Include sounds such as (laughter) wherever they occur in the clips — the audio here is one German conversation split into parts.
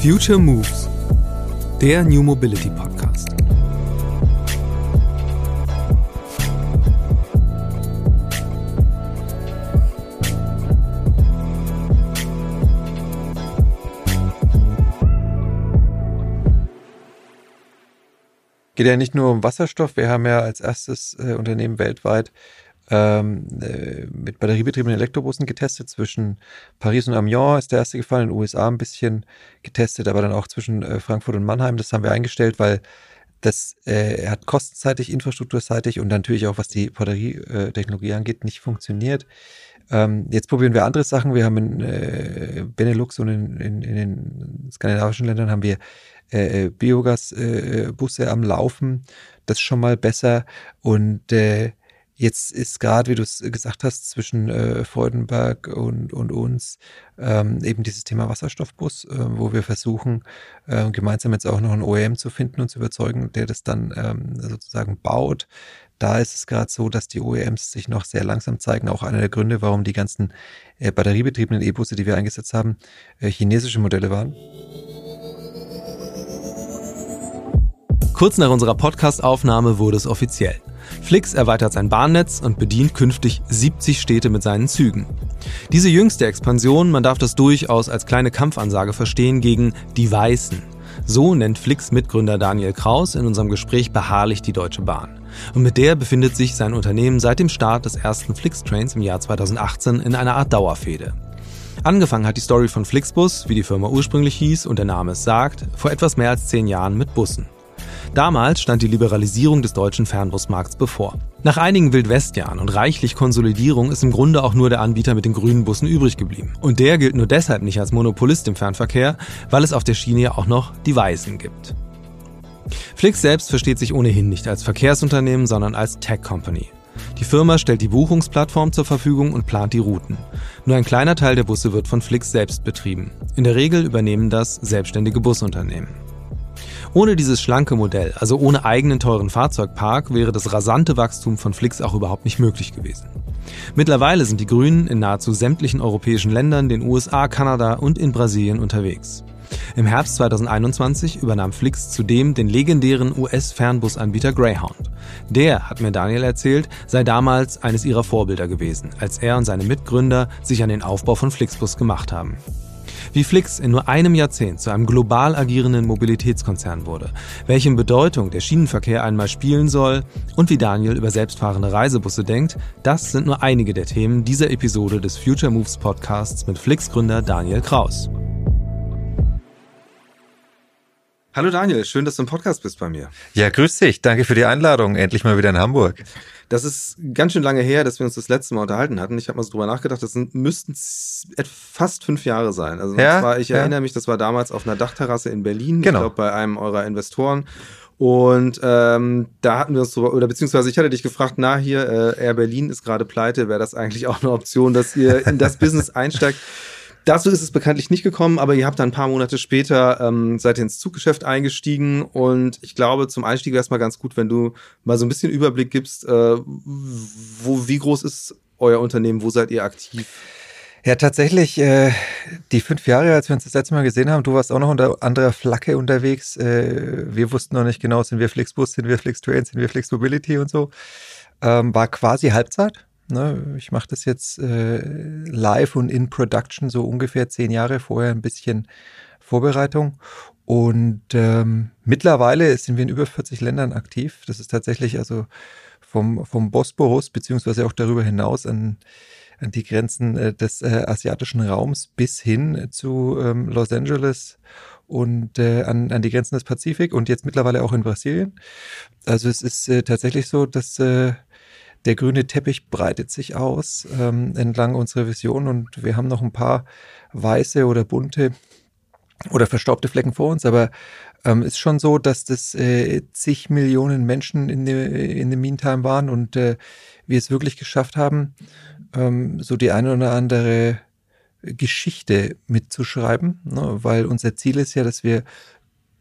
Future Moves, der New Mobility Podcast. Geht ja nicht nur um Wasserstoff. Wir haben ja als erstes äh, Unternehmen weltweit ähm, äh, mit batteriebetriebenen Elektrobussen getestet. Zwischen Paris und Amiens ist der erste gefallen, in den USA ein bisschen getestet, aber dann auch zwischen äh, Frankfurt und Mannheim. Das haben wir eingestellt, weil das äh, hat kostenseitig, infrastrukturseitig und natürlich auch was die Batterietechnologie angeht, nicht funktioniert. Ähm, jetzt probieren wir andere Sachen. Wir haben in äh, Benelux und in, in, in den skandinavischen Ländern haben wir äh, äh Biogasbusse äh, am Laufen. Das ist schon mal besser. Und äh, Jetzt ist gerade, wie du es gesagt hast, zwischen äh, Freudenberg und, und uns ähm, eben dieses Thema Wasserstoffbus, äh, wo wir versuchen, äh, gemeinsam jetzt auch noch einen OEM zu finden und zu überzeugen, der das dann ähm, sozusagen baut. Da ist es gerade so, dass die OEMs sich noch sehr langsam zeigen. Auch einer der Gründe, warum die ganzen äh, batteriebetriebenen E-Busse, die wir eingesetzt haben, äh, chinesische Modelle waren. Kurz nach unserer Podcast-Aufnahme wurde es offiziell. Flix erweitert sein Bahnnetz und bedient künftig 70 Städte mit seinen Zügen. Diese jüngste Expansion, man darf das durchaus als kleine Kampfansage verstehen gegen die Weißen. So nennt Flix Mitgründer Daniel Kraus in unserem Gespräch beharrlich die Deutsche Bahn. Und mit der befindet sich sein Unternehmen seit dem Start des ersten Flix-Trains im Jahr 2018 in einer Art Dauerfehde. Angefangen hat die Story von Flixbus, wie die Firma ursprünglich hieß und der Name es sagt, vor etwas mehr als zehn Jahren mit Bussen. Damals stand die Liberalisierung des deutschen Fernbusmarkts bevor. Nach einigen Wildwestjahren und reichlich Konsolidierung ist im Grunde auch nur der Anbieter mit den grünen Bussen übrig geblieben. Und der gilt nur deshalb nicht als Monopolist im Fernverkehr, weil es auf der Schiene ja auch noch die Weißen gibt. Flix selbst versteht sich ohnehin nicht als Verkehrsunternehmen, sondern als Tech Company. Die Firma stellt die Buchungsplattform zur Verfügung und plant die Routen. Nur ein kleiner Teil der Busse wird von Flix selbst betrieben. In der Regel übernehmen das selbstständige Busunternehmen. Ohne dieses schlanke Modell, also ohne eigenen teuren Fahrzeugpark, wäre das rasante Wachstum von Flix auch überhaupt nicht möglich gewesen. Mittlerweile sind die Grünen in nahezu sämtlichen europäischen Ländern, den USA, Kanada und in Brasilien unterwegs. Im Herbst 2021 übernahm Flix zudem den legendären US-Fernbusanbieter Greyhound. Der, hat mir Daniel erzählt, sei damals eines ihrer Vorbilder gewesen, als er und seine Mitgründer sich an den Aufbau von Flixbus gemacht haben. Wie Flix in nur einem Jahrzehnt zu einem global agierenden Mobilitätskonzern wurde, welche Bedeutung der Schienenverkehr einmal spielen soll und wie Daniel über selbstfahrende Reisebusse denkt, das sind nur einige der Themen dieser Episode des Future Moves Podcasts mit Flix-Gründer Daniel Kraus. Hallo Daniel, schön, dass du im Podcast bist bei mir. Ja, grüß dich. Danke für die Einladung. Endlich mal wieder in Hamburg. Das ist ganz schön lange her, dass wir uns das letzte Mal unterhalten hatten. Ich habe mal so drüber nachgedacht, das sind, müssten fast fünf Jahre sein. Also ja, war, ich ja. erinnere mich, das war damals auf einer Dachterrasse in Berlin, genau. ich glaube bei einem eurer Investoren. Und ähm, da hatten wir uns so, oder beziehungsweise ich hatte dich gefragt, na hier, äh, Air Berlin ist gerade pleite, wäre das eigentlich auch eine Option, dass ihr in das (laughs) Business einsteigt? Dazu ist es bekanntlich nicht gekommen, aber ihr habt dann ein paar Monate später ähm, seid ihr ins Zuggeschäft eingestiegen und ich glaube, zum Einstieg wäre es mal ganz gut, wenn du mal so ein bisschen Überblick gibst, äh, wo, wie groß ist euer Unternehmen, wo seid ihr aktiv? Ja, tatsächlich, äh, die fünf Jahre, als wir uns das letzte Mal gesehen haben, du warst auch noch unter anderer Flagge unterwegs. Äh, wir wussten noch nicht genau, sind wir Flixbus, sind wir Flixtrain, sind wir Flix Mobility und so. Ähm, war quasi Halbzeit. Ne, ich mache das jetzt äh, live und in Production so ungefähr zehn Jahre vorher ein bisschen Vorbereitung. Und ähm, mittlerweile sind wir in über 40 Ländern aktiv. Das ist tatsächlich also vom, vom Bosporus beziehungsweise auch darüber hinaus an, an die Grenzen äh, des äh, asiatischen Raums bis hin zu ähm, Los Angeles und äh, an, an die Grenzen des Pazifik und jetzt mittlerweile auch in Brasilien. Also es ist äh, tatsächlich so, dass äh, der grüne Teppich breitet sich aus ähm, entlang unserer Vision und wir haben noch ein paar weiße oder bunte oder verstaubte Flecken vor uns, aber ähm, ist schon so, dass das äh, zig Millionen Menschen in dem in Meantime waren und äh, wir es wirklich geschafft haben, ähm, so die eine oder andere Geschichte mitzuschreiben, ne? weil unser Ziel ist ja, dass wir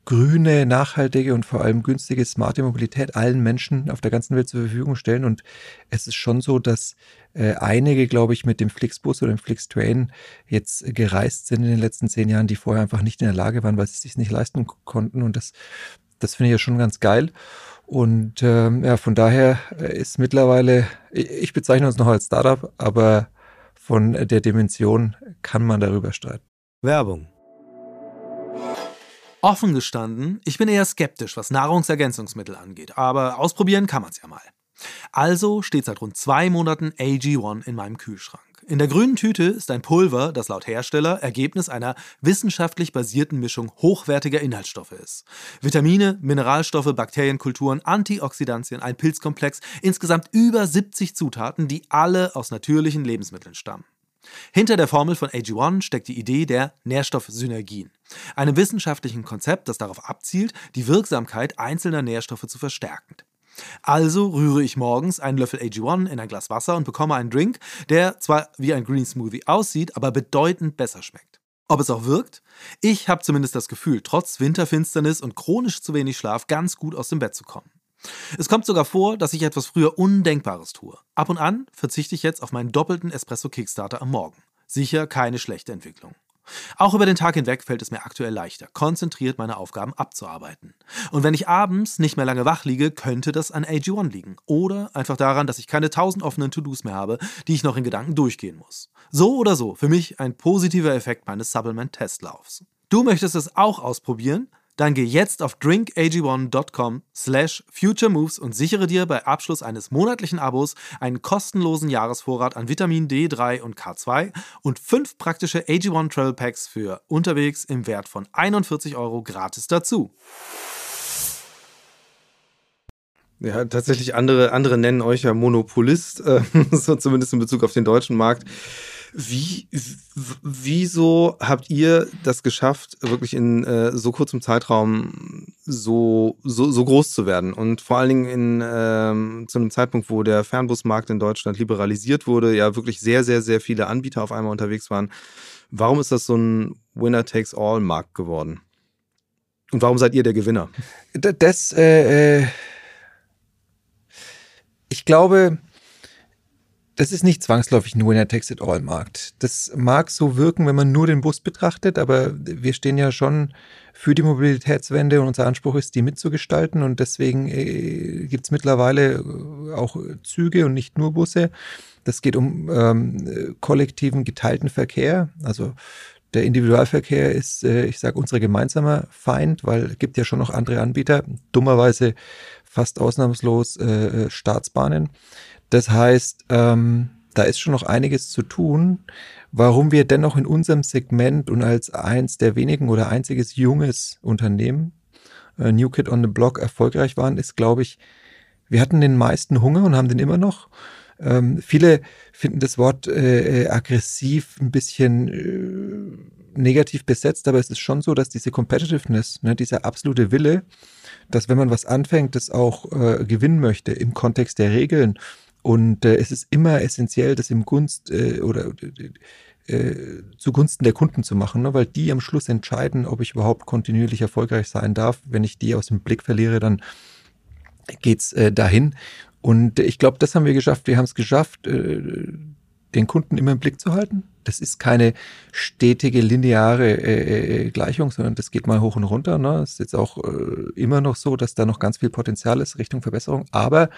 grüne, nachhaltige und vor allem günstige, smarte Mobilität allen Menschen auf der ganzen Welt zur Verfügung stellen. Und es ist schon so, dass äh, einige, glaube ich, mit dem Flixbus oder dem Flixtrain jetzt gereist sind in den letzten zehn Jahren, die vorher einfach nicht in der Lage waren, weil sie es sich nicht leisten konnten. Und das, das finde ich ja schon ganz geil. Und ähm, ja, von daher ist mittlerweile, ich bezeichne uns noch als Startup, aber von der Dimension kann man darüber streiten. Werbung. Offen gestanden, ich bin eher skeptisch, was Nahrungsergänzungsmittel angeht, aber ausprobieren kann man es ja mal. Also steht seit rund zwei Monaten AG1 in meinem Kühlschrank. In der grünen Tüte ist ein Pulver, das laut Hersteller Ergebnis einer wissenschaftlich basierten Mischung hochwertiger Inhaltsstoffe ist. Vitamine, Mineralstoffe, Bakterienkulturen, Antioxidantien, ein Pilzkomplex, insgesamt über 70 Zutaten, die alle aus natürlichen Lebensmitteln stammen. Hinter der Formel von AG1 steckt die Idee der Nährstoffsynergien, einem wissenschaftlichen Konzept, das darauf abzielt, die Wirksamkeit einzelner Nährstoffe zu verstärken. Also rühre ich morgens einen Löffel AG1 in ein Glas Wasser und bekomme einen Drink, der zwar wie ein Green Smoothie aussieht, aber bedeutend besser schmeckt. Ob es auch wirkt? Ich habe zumindest das Gefühl, trotz Winterfinsternis und chronisch zu wenig Schlaf ganz gut aus dem Bett zu kommen. Es kommt sogar vor, dass ich etwas früher Undenkbares tue. Ab und an verzichte ich jetzt auf meinen doppelten Espresso Kickstarter am Morgen. Sicher keine schlechte Entwicklung. Auch über den Tag hinweg fällt es mir aktuell leichter, konzentriert meine Aufgaben abzuarbeiten. Und wenn ich abends nicht mehr lange wach liege, könnte das an AG1 liegen. Oder einfach daran, dass ich keine tausend offenen To-Dos mehr habe, die ich noch in Gedanken durchgehen muss. So oder so, für mich ein positiver Effekt meines Supplement-Testlaufs. Du möchtest es auch ausprobieren? Dann geh jetzt auf drinkag1.com slash futuremoves und sichere dir bei Abschluss eines monatlichen Abos einen kostenlosen Jahresvorrat an Vitamin D3 und K2 und fünf praktische AG1 Travel Packs für unterwegs im Wert von 41 Euro gratis dazu. Ja, tatsächlich andere, andere nennen euch ja Monopolist, äh, (laughs) so zumindest in Bezug auf den deutschen Markt. Wie, wieso habt ihr das geschafft, wirklich in äh, so kurzem Zeitraum so, so, so groß zu werden? Und vor allen Dingen in, ähm, zu einem Zeitpunkt, wo der Fernbusmarkt in Deutschland liberalisiert wurde, ja wirklich sehr, sehr, sehr viele Anbieter auf einmal unterwegs waren. Warum ist das so ein Winner-Takes-All-Markt geworden? Und warum seid ihr der Gewinner? Das, äh, äh ich glaube, das ist nicht zwangsläufig ein Winner-Takes-it-all-Markt. Das mag so wirken, wenn man nur den Bus betrachtet, aber wir stehen ja schon für die Mobilitätswende und unser Anspruch ist, die mitzugestalten. Und deswegen äh, gibt es mittlerweile äh, auch Züge und nicht nur Busse. Das geht um ähm, kollektiven, geteilten Verkehr. Also der Individualverkehr ist, äh, ich sage, unser gemeinsamer Feind, weil es gibt ja schon noch andere Anbieter, dummerweise fast ausnahmslos äh, äh Staatsbahnen. Das heißt, ähm, da ist schon noch einiges zu tun. Warum wir dennoch in unserem Segment und als eins der wenigen oder einziges junges Unternehmen, äh, New Kid on the Block, erfolgreich waren, ist, glaube ich, wir hatten den meisten Hunger und haben den immer noch. Ähm, viele finden das Wort äh, äh aggressiv ein bisschen äh, negativ besetzt, aber es ist schon so, dass diese Competitiveness, ne, dieser absolute Wille, dass wenn man was anfängt, das auch äh, gewinnen möchte im Kontext der Regeln und äh, es ist immer essentiell, das im Gunst äh, oder äh, zugunsten der Kunden zu machen, ne? weil die am Schluss entscheiden, ob ich überhaupt kontinuierlich erfolgreich sein darf. Wenn ich die aus dem Blick verliere, dann geht's äh, dahin. Und ich glaube, das haben wir geschafft. Wir haben es geschafft, äh, den Kunden immer im Blick zu halten. Das ist keine stetige, lineare äh, äh, Gleichung, sondern das geht mal hoch und runter. Ne? ist jetzt auch äh, immer noch so, dass da noch ganz viel Potenzial ist Richtung Verbesserung. Aber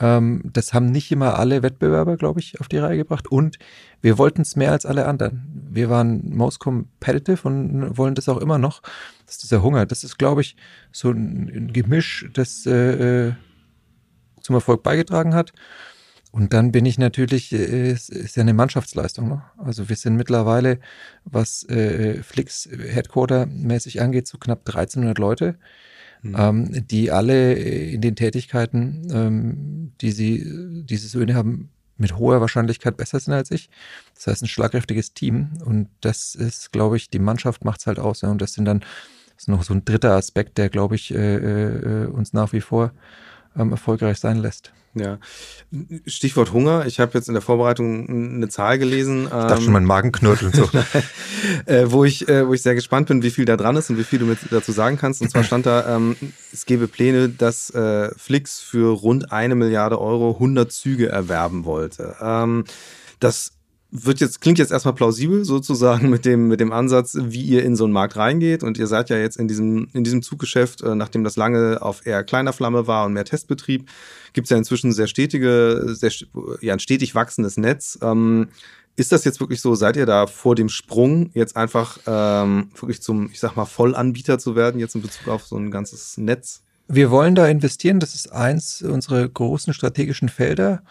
ähm, das haben nicht immer alle Wettbewerber, glaube ich, auf die Reihe gebracht. Und wir wollten es mehr als alle anderen. Wir waren most competitive und wollen das auch immer noch. Das ist dieser Hunger. Das ist, glaube ich, so ein, ein Gemisch, das äh, äh zum Erfolg beigetragen hat. Und dann bin ich natürlich, äh, es ist ja eine Mannschaftsleistung. Ne? Also wir sind mittlerweile, was äh, Flix Headquarter-mäßig angeht, so knapp 1300 Leute, mhm. ähm, die alle in den Tätigkeiten, ähm, die sie, diese Söhne haben, mit hoher Wahrscheinlichkeit besser sind als ich. Das heißt, ein schlagkräftiges Team. Und das ist, glaube ich, die Mannschaft macht's halt aus. Ja? Und das sind dann, das ist noch so ein dritter Aspekt, der, glaube ich, äh, äh, uns nach wie vor ähm, erfolgreich sein lässt. Ja. Stichwort Hunger. Ich habe jetzt in der Vorbereitung eine Zahl gelesen. Ich dachte schon, mein Magen knurrt so. (laughs) äh, wo, ich, äh, wo ich sehr gespannt bin, wie viel da dran ist und wie viel du mir dazu sagen kannst. Und zwar stand da, ähm, es gäbe Pläne, dass äh, Flix für rund eine Milliarde Euro 100 Züge erwerben wollte. Ähm, das wird jetzt, klingt jetzt erstmal plausibel sozusagen mit dem, mit dem Ansatz, wie ihr in so einen Markt reingeht. Und ihr seid ja jetzt in diesem, in diesem Zuggeschäft, äh, nachdem das lange auf eher kleiner Flamme war und mehr Testbetrieb, gibt es ja inzwischen sehr stetige, sehr, ja, ein stetig wachsendes Netz. Ähm, ist das jetzt wirklich so? Seid ihr da vor dem Sprung, jetzt einfach ähm, wirklich zum, ich sag mal, Vollanbieter zu werden, jetzt in Bezug auf so ein ganzes Netz? Wir wollen da investieren. Das ist eins unserer großen strategischen Felder.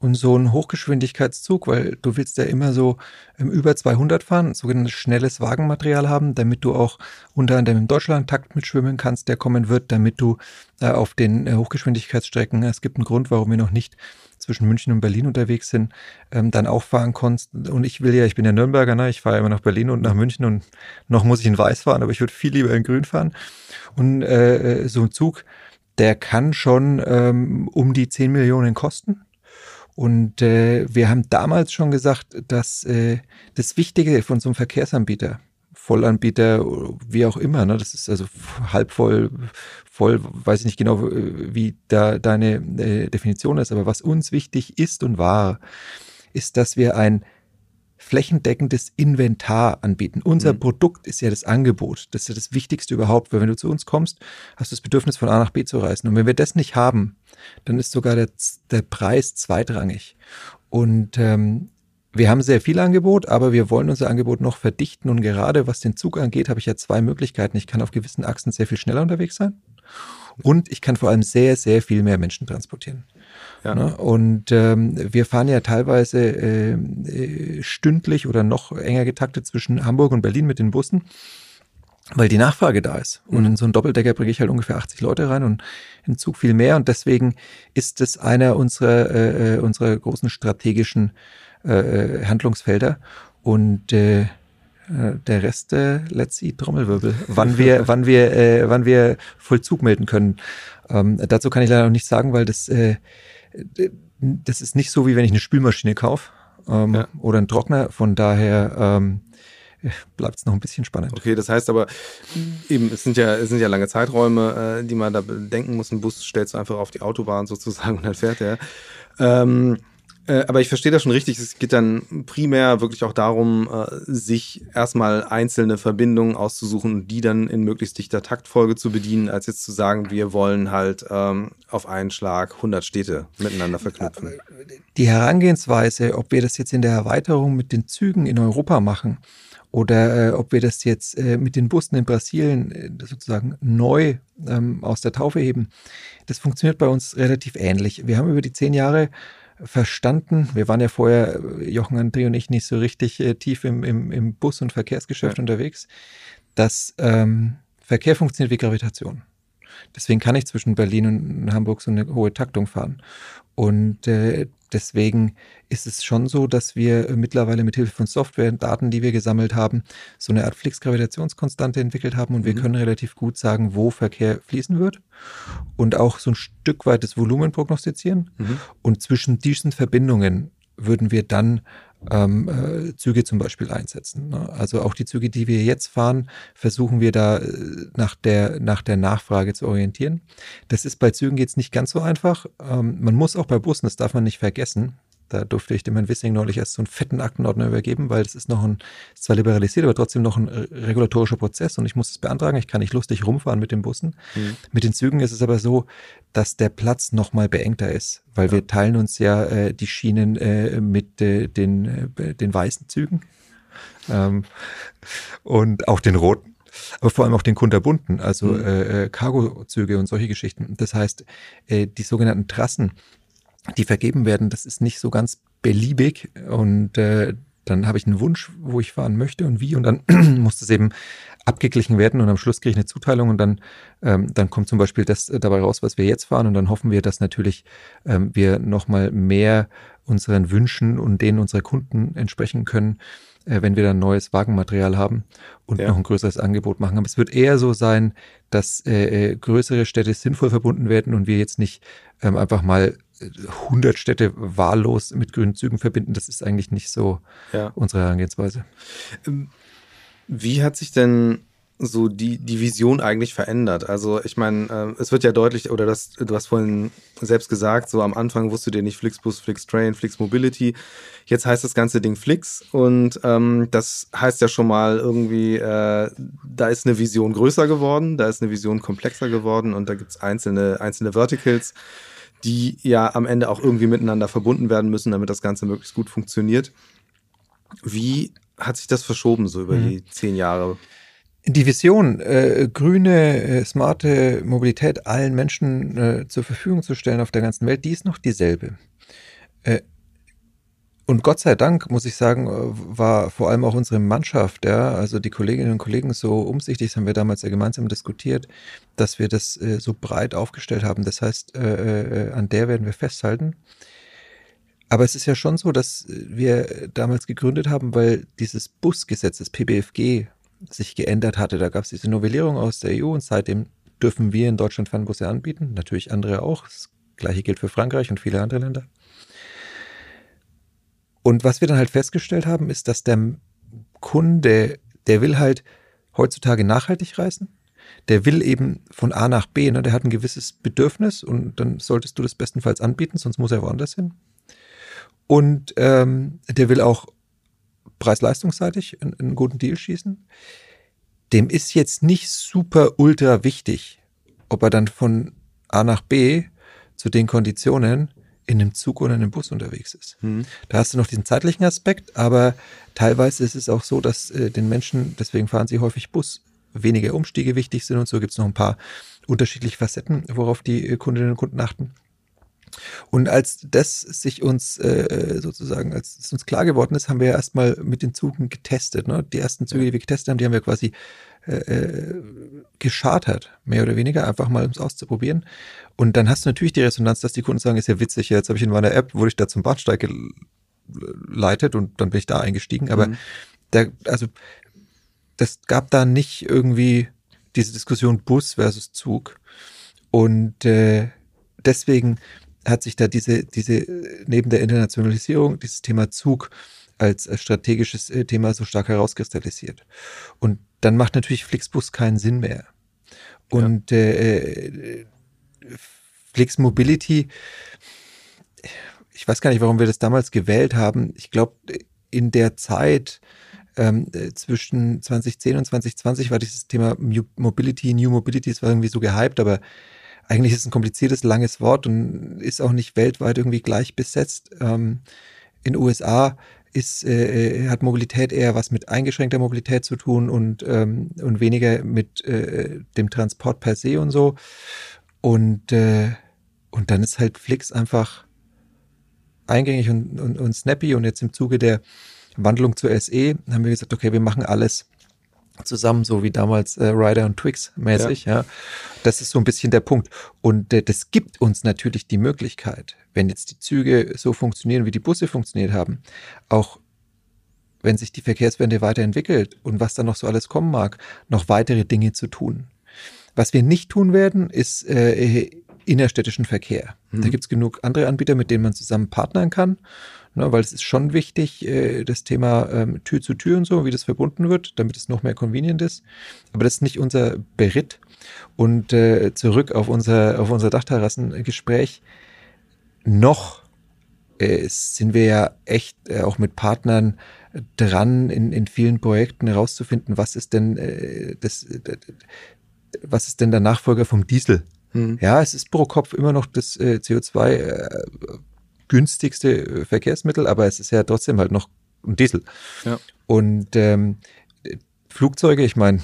Und so ein Hochgeschwindigkeitszug, weil du willst ja immer so ähm, über 200 fahren, sogenanntes schnelles Wagenmaterial haben, damit du auch unter anderem im Deutschland-Takt mitschwimmen kannst, der kommen wird, damit du äh, auf den äh, Hochgeschwindigkeitsstrecken, es gibt einen Grund, warum wir noch nicht zwischen München und Berlin unterwegs sind, ähm, dann auch fahren konntest. Und ich will ja, ich bin ja Nürnberger, ne? ich fahre immer nach Berlin und nach München und noch muss ich in Weiß fahren, aber ich würde viel lieber in Grün fahren. Und äh, äh so ein Zug, der kann schon ähm, um die 10 Millionen kosten und äh, wir haben damals schon gesagt, dass äh, das Wichtige von so einem Verkehrsanbieter, Vollanbieter, wie auch immer, ne, das ist also halb voll, voll, weiß ich nicht genau, wie da deine äh, Definition ist, aber was uns wichtig ist und war, ist, dass wir ein flächendeckendes Inventar anbieten. Unser mhm. Produkt ist ja das Angebot. Das ist ja das Wichtigste überhaupt, weil wenn du zu uns kommst, hast du das Bedürfnis von A nach B zu reisen. Und wenn wir das nicht haben, dann ist sogar der, der Preis zweitrangig. Und ähm, wir haben sehr viel Angebot, aber wir wollen unser Angebot noch verdichten. Und gerade was den Zug angeht, habe ich ja zwei Möglichkeiten. Ich kann auf gewissen Achsen sehr viel schneller unterwegs sein. Und ich kann vor allem sehr, sehr viel mehr Menschen transportieren. Ja. Ne? Und ähm, wir fahren ja teilweise äh, äh, stündlich oder noch enger getaktet zwischen Hamburg und Berlin mit den Bussen weil die Nachfrage da ist. Und in so einen Doppeldecker bringe ich halt ungefähr 80 Leute rein und im Zug viel mehr. Und deswegen ist es einer unserer, äh, äh unserer großen strategischen äh, äh, Handlungsfelder. Und äh, der Rest, äh, let's see, Trommelwirbel, wann wir, (laughs) wann wir, äh, wann wir Vollzug melden können. Ähm, dazu kann ich leider noch nichts sagen, weil das äh, das ist nicht so, wie wenn ich eine Spülmaschine kaufe ähm, ja. oder einen Trockner. Von daher ähm, bleibt es noch ein bisschen spannend. Okay, das heißt aber eben, es sind ja, es sind ja lange Zeiträume, äh, die man da bedenken muss. Ein Bus stellst du einfach auf die Autobahn sozusagen und dann fährt er. Ähm, äh, aber ich verstehe das schon richtig. Es geht dann primär wirklich auch darum, äh, sich erstmal einzelne Verbindungen auszusuchen und die dann in möglichst dichter Taktfolge zu bedienen, als jetzt zu sagen, wir wollen halt ähm, auf einen Schlag 100 Städte miteinander verknüpfen. Die Herangehensweise, ob wir das jetzt in der Erweiterung mit den Zügen in Europa machen oder äh, ob wir das jetzt äh, mit den Bussen in Brasilien äh, sozusagen neu ähm, aus der Taufe heben, das funktioniert bei uns relativ ähnlich. Wir haben über die zehn Jahre verstanden. Wir waren ja vorher, Jochen, André und ich, nicht so richtig äh, tief im, im, im Bus- und Verkehrsgeschäft ja. unterwegs, dass ähm, Verkehr funktioniert wie Gravitation. Deswegen kann ich zwischen Berlin und Hamburg so eine hohe Taktung fahren. Und äh, deswegen ist es schon so, dass wir mittlerweile mit Hilfe von Software und Daten, die wir gesammelt haben, so eine Art Flix-Gravitationskonstante entwickelt haben und mhm. wir können relativ gut sagen, wo Verkehr fließen wird und auch so ein Stück weit das Volumen prognostizieren. Mhm. Und zwischen diesen Verbindungen würden wir dann ähm, äh, Züge zum Beispiel einsetzen. Ne? Also auch die Züge, die wir jetzt fahren, versuchen wir da äh, nach, der, nach der Nachfrage zu orientieren. Das ist bei Zügen jetzt nicht ganz so einfach. Ähm, man muss auch bei Bussen, das darf man nicht vergessen, da durfte ich dem Herrn Wissing neulich erst so einen fetten Aktenordner übergeben, weil es ist noch ein, ist zwar liberalisiert, aber trotzdem noch ein regulatorischer Prozess und ich muss es beantragen. Ich kann nicht lustig rumfahren mit den Bussen. Mhm. Mit den Zügen ist es aber so, dass der Platz nochmal beengter ist, weil ja. wir teilen uns ja äh, die Schienen äh, mit äh, den, äh, den weißen Zügen ähm, und auch den roten aber vor allem auch den kunterbunten, also mhm. äh, äh Cargozüge und solche Geschichten. Das heißt, äh, die sogenannten Trassen, die vergeben werden, das ist nicht so ganz beliebig und äh, dann habe ich einen Wunsch, wo ich fahren möchte und wie und dann (clears throat) muss das eben abgeglichen werden und am Schluss kriege ich eine Zuteilung und dann, ähm, dann kommt zum Beispiel das dabei raus, was wir jetzt fahren und dann hoffen wir, dass natürlich ähm, wir nochmal mehr unseren Wünschen und denen unserer Kunden entsprechen können, äh, wenn wir dann neues Wagenmaterial haben und ja. noch ein größeres Angebot machen. Aber es wird eher so sein, dass äh, äh größere Städte sinnvoll verbunden werden und wir jetzt nicht ähm, einfach mal 100 äh, Städte wahllos mit grünen Zügen verbinden. Das ist eigentlich nicht so ja. unsere Herangehensweise. Ähm, wie hat sich denn so die, die Vision eigentlich verändert? Also ich meine, äh, es wird ja deutlich, oder das, du hast vorhin selbst gesagt, so am Anfang wusstet ihr nicht Flixbus, Flixtrain, Flix Mobility. Jetzt heißt das ganze Ding Flix und ähm, das heißt ja schon mal irgendwie, äh, da ist eine Vision größer geworden, da ist eine Vision komplexer geworden und da gibt es einzelne, einzelne Verticals, die ja am Ende auch irgendwie miteinander verbunden werden müssen, damit das Ganze möglichst gut funktioniert. Wie hat sich das verschoben so über mhm. die zehn Jahre? Die Vision, äh, grüne, äh, smarte Mobilität allen Menschen äh, zur Verfügung zu stellen auf der ganzen Welt, die ist noch dieselbe. Äh, und Gott sei Dank, muss ich sagen, äh, war vor allem auch unsere Mannschaft, ja, also die Kolleginnen und Kollegen so umsichtig, das haben wir damals ja gemeinsam diskutiert, dass wir das äh, so breit aufgestellt haben. Das heißt, an der werden wir festhalten. Aber es ist ja schon so, dass wir damals gegründet haben, weil dieses Busgesetz, das PBFG, sich geändert hatte. Da gab es diese Novellierung aus der EU und seitdem dürfen wir in Deutschland Fernbusse anbieten, natürlich andere auch. Das gleiche gilt für Frankreich und viele andere Länder. Und was wir dann halt festgestellt haben, ist, dass der Kunde, der will halt heutzutage nachhaltig reisen. Der will eben von A nach B, ne? der hat ein gewisses Bedürfnis und dann solltest du das bestenfalls anbieten, sonst muss er woanders hin. Und ähm, der will auch preis-leistungsseitig einen, einen guten Deal schießen. Dem ist jetzt nicht super ultra wichtig, ob er dann von A nach B zu den Konditionen in einem Zug oder in einem Bus unterwegs ist. Mhm. Da hast du noch diesen zeitlichen Aspekt, aber teilweise ist es auch so, dass äh, den Menschen, deswegen fahren sie häufig Bus, weniger Umstiege wichtig sind und so gibt es noch ein paar unterschiedliche Facetten, worauf die äh, Kundinnen und Kunden achten. Und als das sich uns äh, sozusagen, als es uns klar geworden ist, haben wir erstmal mit den Zügen getestet. Ne? Die ersten Züge, die wir getestet haben, die haben wir quasi äh, äh, geschartert, mehr oder weniger, einfach mal um es auszuprobieren. Und dann hast du natürlich die Resonanz, dass die Kunden sagen, ist ja witzig, jetzt habe ich in meiner App, wurde ich da zum Bahnsteig geleitet und dann bin ich da eingestiegen. Aber mhm. da, also das gab da nicht irgendwie diese Diskussion Bus versus Zug. Und äh, deswegen hat sich da diese, diese, neben der Internationalisierung, dieses Thema Zug als strategisches äh, Thema so stark herauskristallisiert. Und dann macht natürlich Flixbus keinen Sinn mehr. Und ja. äh, Flix Mobility, ich weiß gar nicht, warum wir das damals gewählt haben. Ich glaube, in der Zeit ähm, zwischen 2010 und 2020 war dieses Thema Mobility, New Mobility, es war irgendwie so gehypt, aber eigentlich ist es ein kompliziertes, langes Wort und ist auch nicht weltweit irgendwie gleich besetzt. Ähm, in den USA ist, äh, äh, hat Mobilität eher was mit eingeschränkter Mobilität zu tun und, ähm, und weniger mit äh, dem Transport per se und so. Und, äh, und dann ist halt Flix einfach eingängig und, und, und snappy. Und jetzt im Zuge der Wandlung zur SE haben wir gesagt, okay, wir machen alles zusammen, so wie damals äh, Ryder und Twix mäßig. Ja. ja. Das ist so ein bisschen der Punkt. Und äh, das gibt uns natürlich die Möglichkeit, wenn jetzt die Züge so funktionieren, wie die Busse funktioniert haben, auch wenn sich die Verkehrswende weiterentwickelt und was da noch so alles kommen mag, noch weitere Dinge zu tun. Was wir nicht tun werden, ist äh, innerstädtischen Verkehr. Mhm. Da gibt es genug andere Anbieter, mit denen man zusammen partnern kann ne, weil es ist schon wichtig, äh, das Thema ähm, Tür zu Tür und so, wie das verbunden wird, damit es noch mehr convenient ist. Aber das ist nicht unser Beritt. Und äh, zurück auf unser, auf unser Dachterrassengespräch. Noch äh, sind wir ja echt äh, auch mit Partnern dran, in, in vielen Projekten herauszufinden, was ist denn äh, das, was ist denn der Nachfolger vom Diesel? Hm. Ja, es ist pro Kopf immer noch das äh, CO2 äh, günstigste äh, Verkehrsmittel, aber es ist ja trotzdem halt noch ein Diesel. Ja. Und ähm, Flugzeuge, ich meine,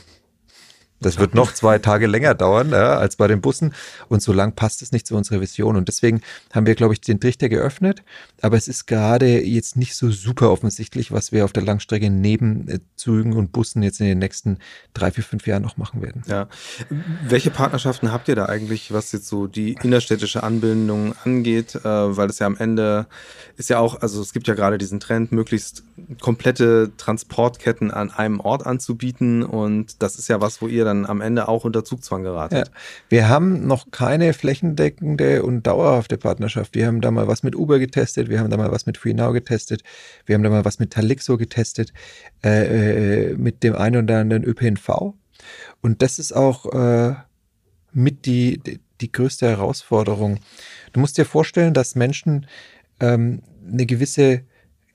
Das wird noch zwei Tage länger dauern ja, als bei den Bussen. Und so lang passt es nicht zu unserer Vision. Und deswegen haben wir, glaube ich, den Trichter geöffnet. Aber es ist gerade jetzt nicht so super offensichtlich, was wir auf der Langstrecke neben äh, Zügen und Bussen jetzt in den nächsten drei, vier, fünf Jahren noch machen werden. Ja. Welche Partnerschaften habt ihr da eigentlich, was jetzt so die innerstädtische Anbindung angeht? Äh, weil es ja am Ende ist ja auch, also es gibt ja gerade diesen Trend, möglichst komplette Transportketten an einem Ort anzubieten. Und das ist ja was, wo ihr dann am Ende auch unter Zugzwang geratet. Ja. Wir haben noch keine flächendeckende und dauerhafte Partnerschaft. Wir haben da mal was mit Uber getestet, wir haben da mal was mit FreeNow getestet, wir haben da mal was mit Talixo getestet, äh, äh mit dem einen oder anderen ÖPNV. Und das ist auch äh, mit die, die größte Herausforderung. Du musst dir vorstellen, dass Menschen ähm, eine gewisse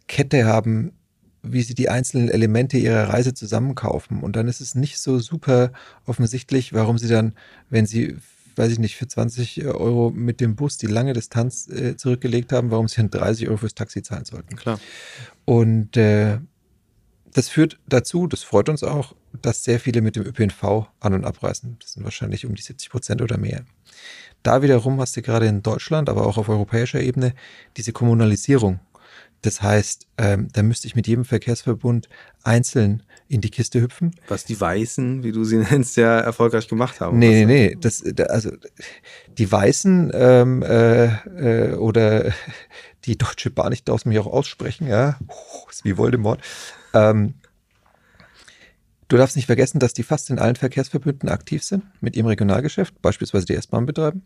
Kette haben, wie sie die einzelnen Elemente ihrer Reise zusammenkaufen. Und dann ist es nicht so super offensichtlich, warum sie dann, wenn sie, weiß ich nicht, für 20 Euro mit dem Bus die lange Distanz äh, zurückgelegt haben, warum sie dann 30 Euro fürs Taxi zahlen sollten. Klar. Und äh, das führt dazu, das freut uns auch, dass sehr viele mit dem ÖPNV an- und abreisen. Das sind wahrscheinlich um die 70 Prozent oder mehr. Da wiederum hast du gerade in Deutschland, aber auch auf europäischer Ebene diese Kommunalisierung das heißt, ähm, da müsste ich mit jedem Verkehrsverbund einzeln in die Kiste hüpfen. Was die Weißen, wie du sie (laughs) nennst, ja erfolgreich gemacht haben. Nee, nee, nee. Das, also die Weißen ähm, äh, äh, oder (laughs) die Deutsche Bahn, ich darf es mich auch aussprechen, ja, ist wie Voldemort. Ähm, du darfst nicht vergessen, dass die fast in allen Verkehrsverbünden aktiv sind mit ihrem Regionalgeschäft, beispielsweise die S-Bahn betreiben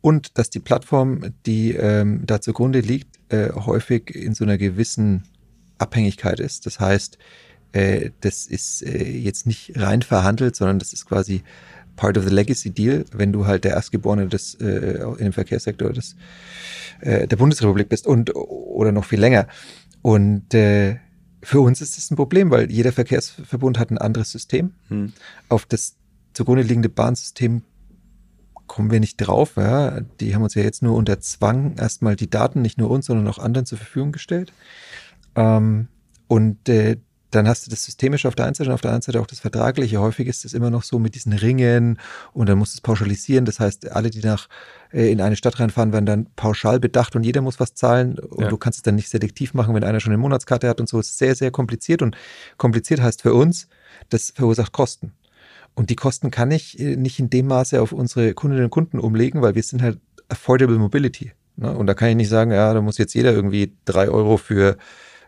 und dass die Plattform, die ähm, da zugrunde liegt, äh, häufig in so einer gewissen Abhängigkeit ist. Das heißt, äh, das ist äh, jetzt nicht rein verhandelt, sondern das ist quasi part of the legacy deal, wenn du halt der Erstgeborene des äh, in dem Verkehrssektor des äh, der Bundesrepublik bist und oder noch viel länger. Und äh, für uns ist das ein Problem, weil jeder Verkehrsverbund hat ein anderes System. Hm. Auf das zugrunde liegende Bahnsystem kommen wir nicht drauf. Ja? Die haben uns ja jetzt nur unter Zwang erstmal die Daten, nicht nur uns, sondern auch anderen zur Verfügung gestellt. Ähm, und äh, dann hast du das Systemische auf der einen Seite und auf der anderen Seite auch das Vertragliche. Häufig ist es immer noch so mit diesen Ringen und dann musst du es pauschalisieren. Das heißt, alle, die nach äh, in eine Stadt reinfahren, werden dann pauschal bedacht und jeder muss was zahlen und ja. du kannst es dann nicht selektiv machen, wenn einer schon eine Monatskarte hat und so. Es ist sehr, sehr kompliziert und kompliziert heißt für uns, das verursacht Kosten. Und die Kosten kann ich äh, nicht in dem Maße auf unsere Kundinnen und Kunden umlegen, weil wir sind halt Affordable Mobility. Ne? Und da kann ich nicht sagen, ja, da muss jetzt jeder irgendwie drei Euro für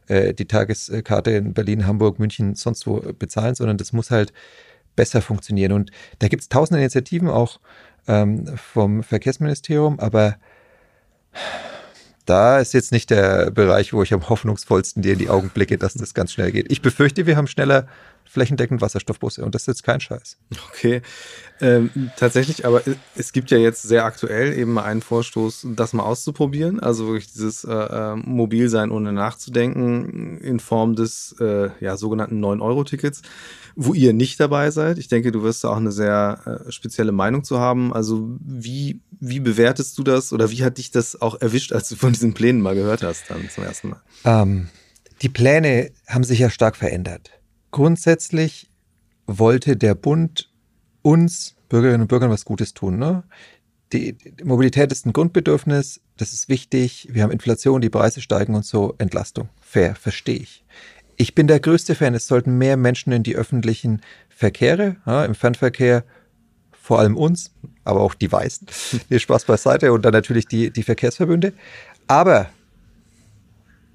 äh, die Tageskarte in Berlin, Hamburg, München, sonst wo bezahlen, sondern das muss halt besser funktionieren. Und da gibt es tausende Initiativen auch ähm, vom Verkehrsministerium, aber da ist jetzt nicht der Bereich, wo ich am hoffnungsvollsten dir in die Augen blicke, dass das ganz schnell geht. Ich befürchte, wir haben schneller flächendeckend Wasserstoffbusse und das ist jetzt kein Scheiß. Okay. Ähm, tatsächlich, aber es gibt ja jetzt sehr aktuell eben mal einen Vorstoß, das mal auszuprobieren. Also wirklich dieses äh, äh Mobilsein ohne nachzudenken in Form des äh, ja, sogenannten 9-Euro-Tickets, wo ihr nicht dabei seid. Ich denke, du wirst da auch eine sehr äh, spezielle Meinung zu haben. Also wie, wie bewertest du das oder wie hat dich das auch erwischt, als du von diesen Plänen mal gehört hast dann zum ersten Mal? Ähm, die Pläne haben sich ja stark verändert. Grundsätzlich wollte der Bund uns Bürgerinnen und Bürgern was Gutes tun. Ne? Die, die, Mobilität ist ein Grundbedürfnis, das ist wichtig. Wir haben Inflation, die Preise steigen und so. Entlastung. Fair, verstehe ich. Ich bin der größte Fan, es sollten mehr Menschen in die öffentlichen Verkehre, ja, im Fernverkehr, vor allem uns, aber auch die Weißen. (laughs) Viel Spaß beiseite und dann natürlich die, die Verkehrsverbünde. Aber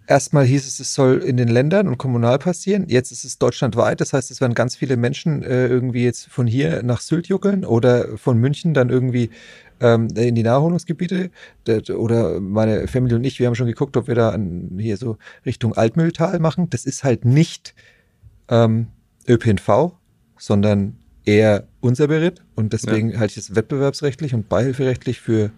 Erstmal hieß es, es soll in den Ländern und kommunal passieren. Jetzt ist es deutschlandweit. Das heißt, es werden ganz viele Menschen äh, irgendwie jetzt von hier nach Sylt juckeln oder von München dann irgendwie ähm, in die Naherholungsgebiete. Oder meine Familie und ich, wir haben schon geguckt, ob wir da an, hier so Richtung Altmühltal machen. Das ist halt nicht ähm, ÖPNV, sondern eher unser Beritt. Und deswegen ja. halte ich es wettbewerbsrechtlich und beihilferechtlich für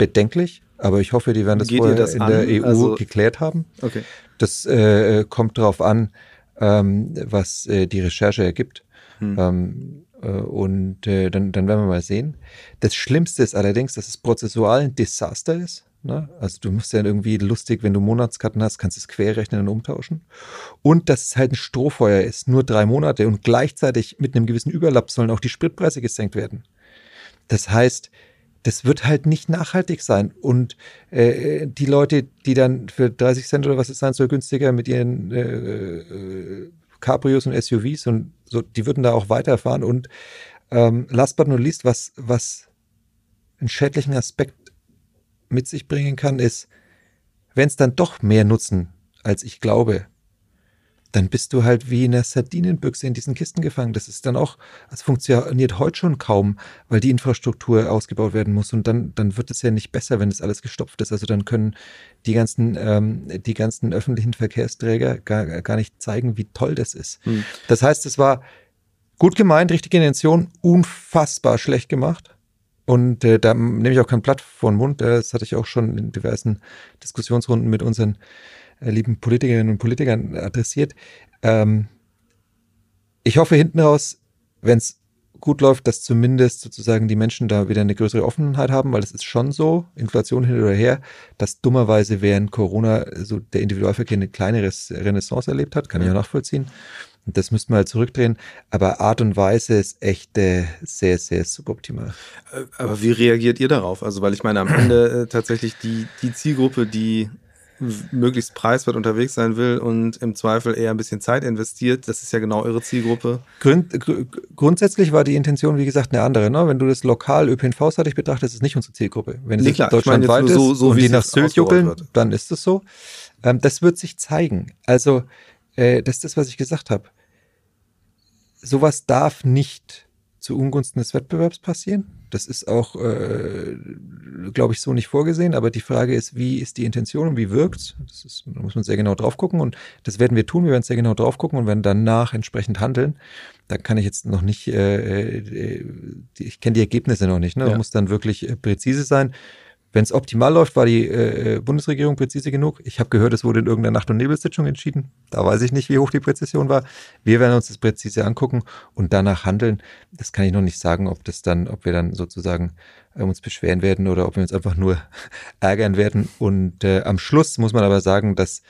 bedenklich aber ich hoffe, die werden das Geht vorher das in an? der EU also, geklärt haben. Okay. Das äh, kommt darauf an, ähm, was äh, die Recherche ergibt. Hm. Ähm, äh, und äh, dann, dann werden wir mal sehen. Das Schlimmste ist allerdings, dass es prozessual ein Desaster ist, Ne? Also du musst ja irgendwie lustig, wenn du Monatskarten hast, kannst du es querrechnen und umtauschen. Und dass es halt ein Strohfeuer ist, nur drei Monate und gleichzeitig mit einem gewissen Überlapp sollen auch die Spritpreise gesenkt werden. Das heißt, das wird halt nicht nachhaltig sein. Und äh, die Leute, die dann für 30 Cent oder was es sein soll, günstiger mit ihren äh, äh, Cabrios und SUVs und so, die würden da auch weiterfahren. Und ähm, last but not least, was, was einen schädlichen Aspekt mit sich bringen kann, ist, wenn es dann doch mehr nutzen, als ich glaube, dann bist du halt wie in einer Sardinenbüchse in diesen Kisten gefangen. Das ist dann auch, es funktioniert heute schon kaum, weil die Infrastruktur ausgebaut werden muss und dann, dann wird es ja nicht besser, wenn das alles gestopft ist. Also dann können die ganzen, ähm, die ganzen öffentlichen Verkehrsträger gar, gar nicht zeigen, wie toll das ist. Hm. Das heißt, es war gut gemeint, richtige Intention, unfassbar schlecht gemacht. Und äh, da nehme ich auch kein Blatt vor den Mund. Das hatte ich auch schon in diversen Diskussionsrunden mit unseren lieben Politikerinnen und Politikern adressiert. Ähm, ich hoffe hinten raus, wenn es gut läuft, dass zumindest sozusagen die Menschen da wieder eine größere Offenheit haben, weil es ist schon so, Inflation hin oder her, dass dummerweise während Corona so der Individualverkehr eine kleinere Renaissance erlebt hat, kann ich auch nachvollziehen. Und das müssten wir halt zurückdrehen. Aber Art und Weise ist echt äh, sehr, sehr suboptimal. Äh, aber wie reagiert ihr darauf? Also, weil ich meine, am Ende äh, tatsächlich die, die Zielgruppe, die möglichst preiswert unterwegs sein will und im Zweifel eher ein bisschen Zeit investiert. Das ist ja genau eure Zielgruppe. Grund, gr grundsätzlich war die Intention, wie gesagt, eine andere. Ne? Wenn du das lokal ÖPNV-seitig betrachtest, ist es nicht unsere Zielgruppe. Wenn nee, es deutschlandweit ist so, so, und die nach Sylt juckeln, dann ist es so. Ähm, das wird sich zeigen. Also, äh, das ist das, was ich gesagt habe sowas darf nicht zu Ungunsten des Wettbewerbs passieren. Das ist auch, äh, glaube ich, so nicht vorgesehen. Aber die Frage ist, wie ist die Intention und wie wirkt es? Da muss man sehr genau drauf gucken. Und das werden wir tun. Wir werden sehr genau drauf gucken und werden danach entsprechend handeln. Da kann ich jetzt noch nicht, äh, äh, ich kenne die Ergebnisse noch nicht. Ne? Ja. muss dann wirklich äh, präzise sein. Wenn es optimal läuft, war die äh, Bundesregierung präzise genug. Ich habe gehört, es wurde in irgendeiner Nacht- und Nebelsitzung entschieden. Da weiß ich nicht, wie hoch die Präzision war. Wir werden uns das präzise angucken und danach handeln. Das kann ich noch nicht sagen, ob das dann, ob wir dann sozusagen äh, uns beschweren werden oder ob wir uns einfach nur (laughs) ärgern werden. Und äh, am Schluss muss man aber sagen, dass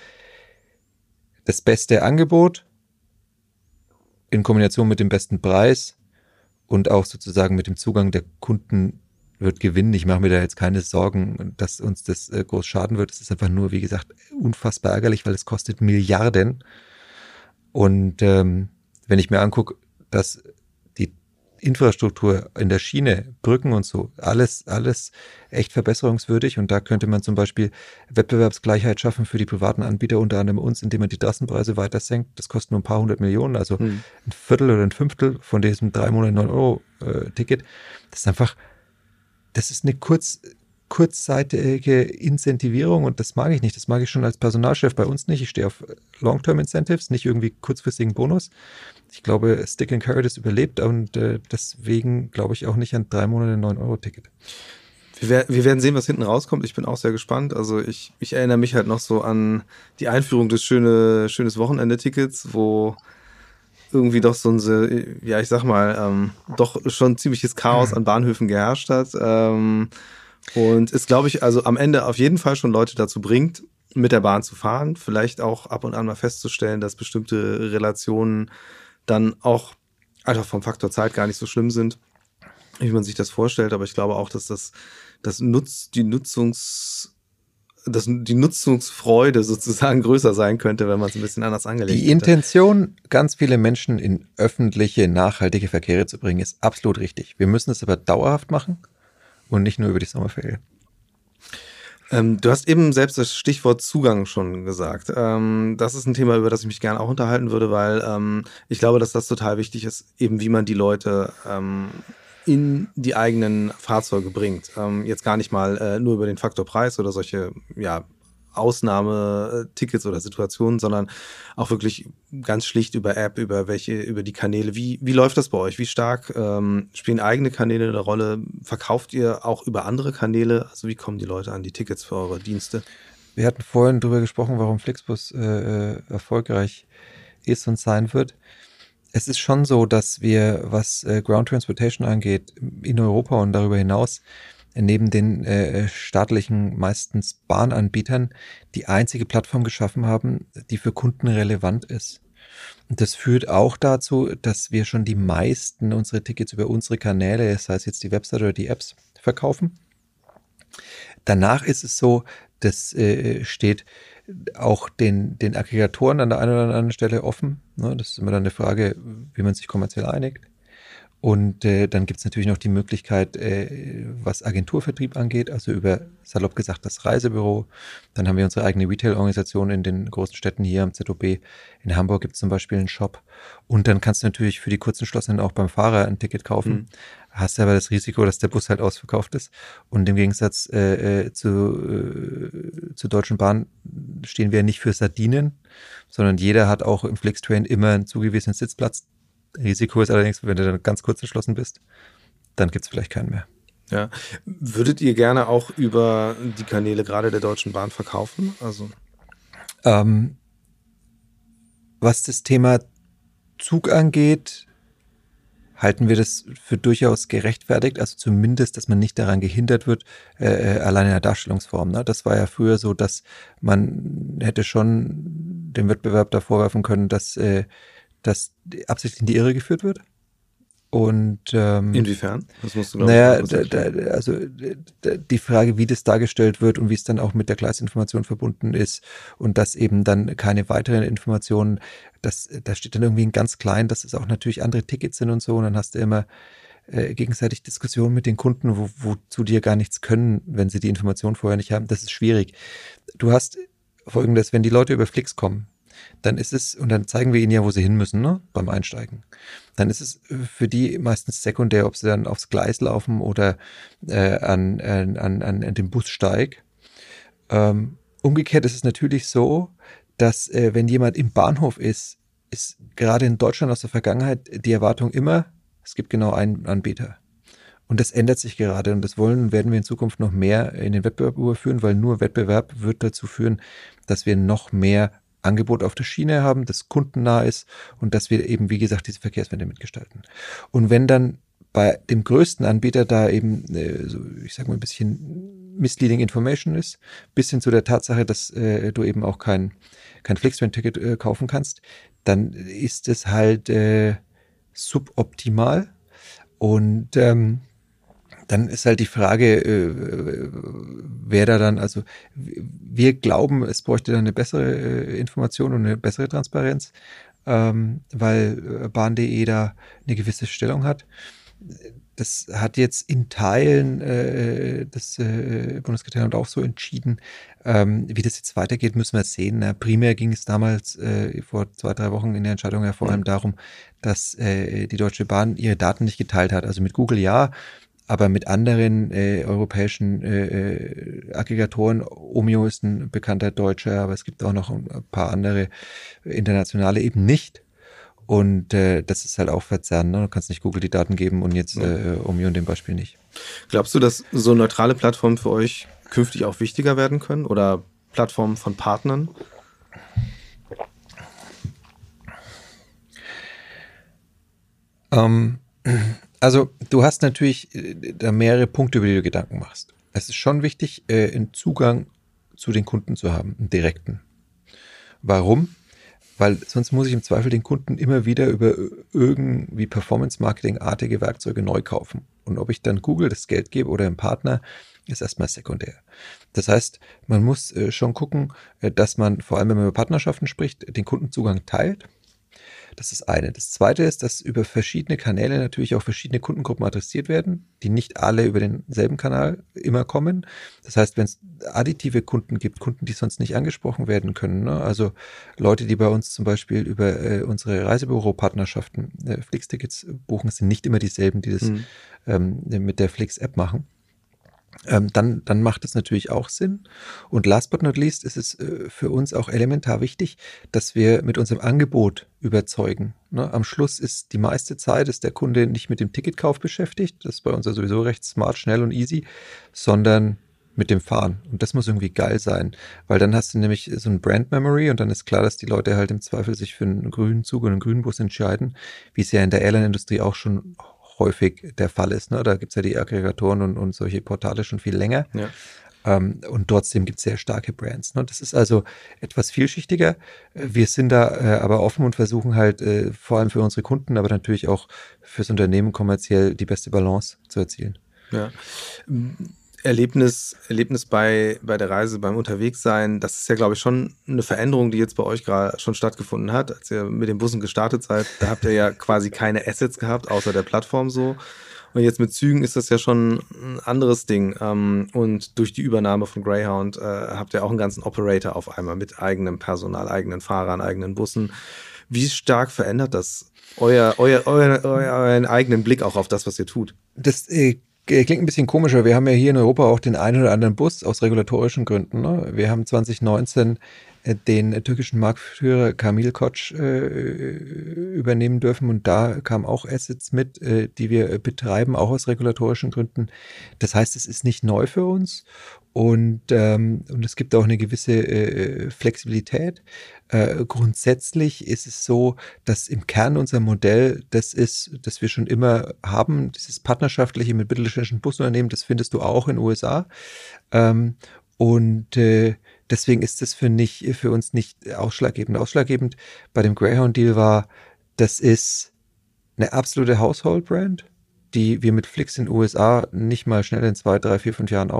das beste Angebot in Kombination mit dem besten Preis und auch sozusagen mit dem Zugang der Kunden wird gewinnen. Ich mache mir da jetzt keine Sorgen, dass uns das äh, groß schaden wird. Es ist einfach nur, wie gesagt, unfassbar ärgerlich, weil es kostet Milliarden. Und ähm, wenn ich mir angucke, dass die Infrastruktur in der Schiene, Brücken und so, alles, alles echt verbesserungswürdig. Und da könnte man zum Beispiel Wettbewerbsgleichheit schaffen für die privaten Anbieter, unter anderem uns, indem man die Trassenpreise weiter senkt. Das kostet nur ein paar hundert Millionen, also hm. ein Viertel oder ein Fünftel von diesem drei Monate 9 Euro äh, Ticket. Das ist einfach das ist eine kurz, kurzzeitige Incentivierung und das mag ich nicht. Das mag ich schon als Personalchef bei uns nicht. Ich stehe auf Long-Term-Incentives, nicht irgendwie kurzfristigen Bonus. Ich glaube, Stick and Carrot ist überlebt und äh, deswegen glaube ich auch nicht an drei Monate 9-Euro-Ticket. Wir, wir, werden sehen, was hinten rauskommt. Ich bin auch sehr gespannt. Also ich, ich erinnere mich halt noch so an die Einführung des schöne, schönes Wochenende-Tickets, wo irgendwie doch so ein, ja, ich sag mal, ähm, doch schon ziemliches Chaos an Bahnhöfen geherrscht hat. Ähm, und es, glaube ich, also am Ende auf jeden Fall schon Leute dazu bringt, mit der Bahn zu fahren. Vielleicht auch ab und an mal festzustellen, dass bestimmte Relationen dann auch einfach vom Faktor Zeit gar nicht so schlimm sind, wie man sich das vorstellt. Aber ich glaube auch, dass das, das Nutz, die Nutzungs, dass die Nutzungsfreude sozusagen größer sein könnte, wenn man es ein bisschen anders angelegt hätte. Die Intention, ganz viele Menschen in öffentliche, nachhaltige Verkehre zu bringen, ist absolut richtig. Wir müssen es aber dauerhaft machen und nicht nur über die Sommerferien. Ähm, du hast eben selbst das Stichwort Zugang schon gesagt. Ähm, das ist ein Thema, über das ich mich gerne auch unterhalten würde, weil ähm, ich glaube, dass das total wichtig ist, eben wie man die Leute ähm, in die eigenen Fahrzeuge bringt. Ähm, jetzt gar nicht mal äh, nur über den Faktor Preis oder solche ja, Ausnahmetickets oder Situationen, sondern auch wirklich ganz schlicht über App, über welche, über die Kanäle. Wie, wie läuft das bei euch? Wie stark ähm, spielen eigene Kanäle eine Rolle? Verkauft ihr auch über andere Kanäle? Also wie kommen die Leute an die Tickets für eure Dienste? Wir hatten vorhin darüber gesprochen, warum Flixbus äh, äh erfolgreich ist und sein wird es ist schon so, dass wir, was äh, Ground Transportation angeht, in Europa und darüber hinaus, neben den äh, staatlichen meistens Bahnanbietern die einzige Plattform geschaffen haben, die für Kunden relevant ist. Und das führt auch dazu, dass wir schon die meisten unserer Tickets über unsere Kanäle, sei es jetzt die Website oder die Apps, verkaufen. Danach ist es so, das äh, steht auch den, den Aggregatoren an der einen oder anderen Stelle offen. Ne? Das ist immer dann eine Frage, wie man sich kommerziell einigt. Und äh, dann gibt es natürlich noch die Möglichkeit, äh, was Agenturvertrieb angeht, also über salopp gesagt das Reisebüro. Dann haben wir unsere eigene Retail-Organisation in den großen Städten hier am ZOB. In Hamburg gibt es zum Beispiel einen Shop. Und dann kannst du natürlich für die kurzen Schlossenen auch beim Fahrer ein Ticket kaufen. Mhm. Hast aber das Risiko, dass der Bus halt ausverkauft ist. Und im Gegensatz äh, äh, zu, äh, zur Deutschen Bahn stehen wir nicht für Sardinen, sondern jeder hat auch im Flixtrain immer einen zugewiesenen Sitzplatz Risiko ist allerdings, wenn du dann ganz kurz entschlossen bist, dann gibt es vielleicht keinen mehr. Ja. Würdet ihr gerne auch über die Kanäle gerade der Deutschen Bahn verkaufen? Also. Ähm, was das Thema Zug angeht, halten wir das für durchaus gerechtfertigt, also zumindest, dass man nicht daran gehindert wird, äh, äh allein in der Darstellungsform. Ne? Das war ja früher so, dass man hätte schon dem Wettbewerb da vorwerfen können, dass äh, dass absichtlich in die Irre geführt wird. Und ähm, inwiefern? Das musst du naja, da, da, also da, die Frage, wie das dargestellt wird und wie es dann auch mit der Gleisinformation verbunden ist und dass eben dann keine weiteren Informationen, das, da steht dann irgendwie ganz klein, dass es auch natürlich andere Tickets sind und so. Und dann hast du immer äh, gegenseitig Diskussionen mit den Kunden, wo, wozu die ja gar nichts können, wenn sie die Information vorher nicht haben. Das ist schwierig. Du hast folgendes, wenn die Leute über Flix kommen, dann ist es, und dann zeigen wir ihnen ja, wo sie hin müssen, ne, beim Einsteigen. Dann ist es für die meistens sekundär, ob sie dann aufs Gleis laufen oder äh, an, an, an, an dem Bussteig. Ähm, umgekehrt ist es natürlich so, dass äh, wenn jemand im Bahnhof ist, ist gerade in Deutschland aus der Vergangenheit die Erwartung immer, es gibt genau einen Anbieter. Und das ändert sich gerade und das wollen werden wir in Zukunft noch mehr in den Wettbewerb überführen, weil nur Wettbewerb wird dazu führen, dass wir noch mehr Angebot auf der Schiene haben, das kundennah ist und dass wir eben, wie gesagt, diese Verkehrswende mitgestalten. Und wenn dann bei dem größten Anbieter da eben, äh, so, ich sag mal, ein bisschen misleading information ist, bis hin zu der Tatsache, dass äh, du eben auch kein, kein Flixtrain-Ticket äh, kaufen kannst, dann ist es halt äh, suboptimal. Und ähm, dann ist halt die Frage, äh, wer da dann, also wir glauben, es bräuchte dann eine bessere äh, Information und eine bessere Transparenz, ähm, weil äh, Bahn.de da eine gewisse Stellung hat. Das hat jetzt in Teilen äh, das äh, Bundeskartellamt auch so entschieden. Ähm, wie das jetzt weitergeht, müssen wir sehen. Na, primär ging es damals äh, vor zwei, drei Wochen in der Entscheidung ja vor allem darum, dass äh, die Deutsche Bahn ihre Daten nicht geteilt hat. Also mit Google ja, aber mit anderen äh, europäischen äh, äh, Aggregatoren, Omio ist ein bekannter Deutscher, aber es gibt auch noch ein paar andere internationale eben nicht. Und äh, das ist halt auch verzerrend. Ne? Du kannst nicht Google die Daten geben und jetzt äh, Omio in dem Beispiel nicht. Glaubst du, dass so neutrale Plattformen für euch künftig auch wichtiger werden können oder Plattformen von Partnern? Ähm, also du hast natürlich äh, da mehrere Punkte, über die du Gedanken machst. Es ist schon wichtig, äh, einen Zugang zu den Kunden zu haben, einen direkten. Warum? Weil sonst muss ich im Zweifel den Kunden immer wieder über irgendwie Performance-Marketing-artige Werkzeuge neu kaufen. Und ob ich dann Google das Geld gebe oder einem Partner, ist erstmal sekundär. Das heißt, man muss äh, schon gucken, dass man, vor allem wenn man über Partnerschaften spricht, den Kundenzugang teilt das ist eine. Das zweite ist, dass über verschiedene Kanäle natürlich auch verschiedene Kundengruppen adressiert werden, die nicht alle über denselben Kanal immer kommen. Das heißt, wenn es additive Kunden gibt, Kunden, die sonst nicht angesprochen werden können, ne? also Leute, die bei uns zum Beispiel über äh, unsere Reisebüro-Partnerschaften äh, Flix-Tickets buchen, sind nicht immer dieselben, die das mhm. ähm, mit der Flix-App machen ähm, dann, dann macht es natürlich auch Sinn. Und last but not least ist es äh, für uns auch elementar wichtig, dass wir mit unserem Angebot überzeugen. Ne? Am Schluss ist die meiste Zeit ist der Kunde nicht mit dem Ticketkauf beschäftigt, das ist bei uns ja sowieso recht smart, schnell und easy, sondern mit dem Fahren. Und das muss irgendwie geil sein, weil dann hast du nämlich so ein Brand Memory und dann ist klar, dass die Leute halt im Zweifel sich für einen grünen Zug oder einen grünen Bus entscheiden, wie es ja in der Airline-Industrie auch schon häufig der Fall ist. Ne? Da gibt es ja die Aggregatoren und, und solche Portale schon viel länger. Ja. Ähm, und trotzdem gibt es sehr starke Brands. Ne? Das ist also etwas vielschichtiger. Wir sind da äh, aber offen und versuchen halt äh, vor allem für unsere Kunden, aber natürlich auch fürs Unternehmen kommerziell die beste Balance zu erzielen. Ja. Erlebnis, Erlebnis bei, bei der Reise, beim Unterwegssein, das ist ja, glaube ich, schon eine Veränderung, die jetzt bei euch gerade schon stattgefunden hat. Als ihr mit den Bussen gestartet seid, da habt ihr ja (laughs) quasi keine Assets gehabt, außer der Plattform so. Und jetzt mit Zügen ist das ja schon ein anderes Ding. Ähm, und durch die Übernahme von Greyhound äh, habt ihr auch einen ganzen Operator auf einmal mit eigenem Personal, eigenen Fahrern, eigenen Bussen. Wie stark verändert das euer, euer, euer, euren eigenen Blick auch auf das, was ihr tut? Das äh, klingt ein bisschen komischer. Wir haben ja hier in Europa auch den einen oder anderen Bus aus regulatorischen Gründen. Ne? Wir haben 2019 äh, den türkischen Marktführer Kamil Koç äh, übernehmen dürfen. Und da kamen auch Assets mit, äh, die wir betreiben, auch aus regulatorischen Gründen. Das heißt, es ist nicht neu für uns. Und, ähm, und es gibt auch eine gewisse äh, Flexibilität. Äh, grundsätzlich ist es so, dass im Kern unser Modell das ist, das wir schon immer haben, dieses partnerschaftliche mit mittelständischen Busunternehmen, das findest du auch in den USA. Ähm, und äh, Deswegen ist das für, nicht, für uns nicht ausschlaggebend. Ausschlaggebend bei dem Greyhound-Deal war, das ist eine absolute Household-Brand, die wir mit Flix in den USA nicht mal schnell in zwei, drei, vier, fünf Jahren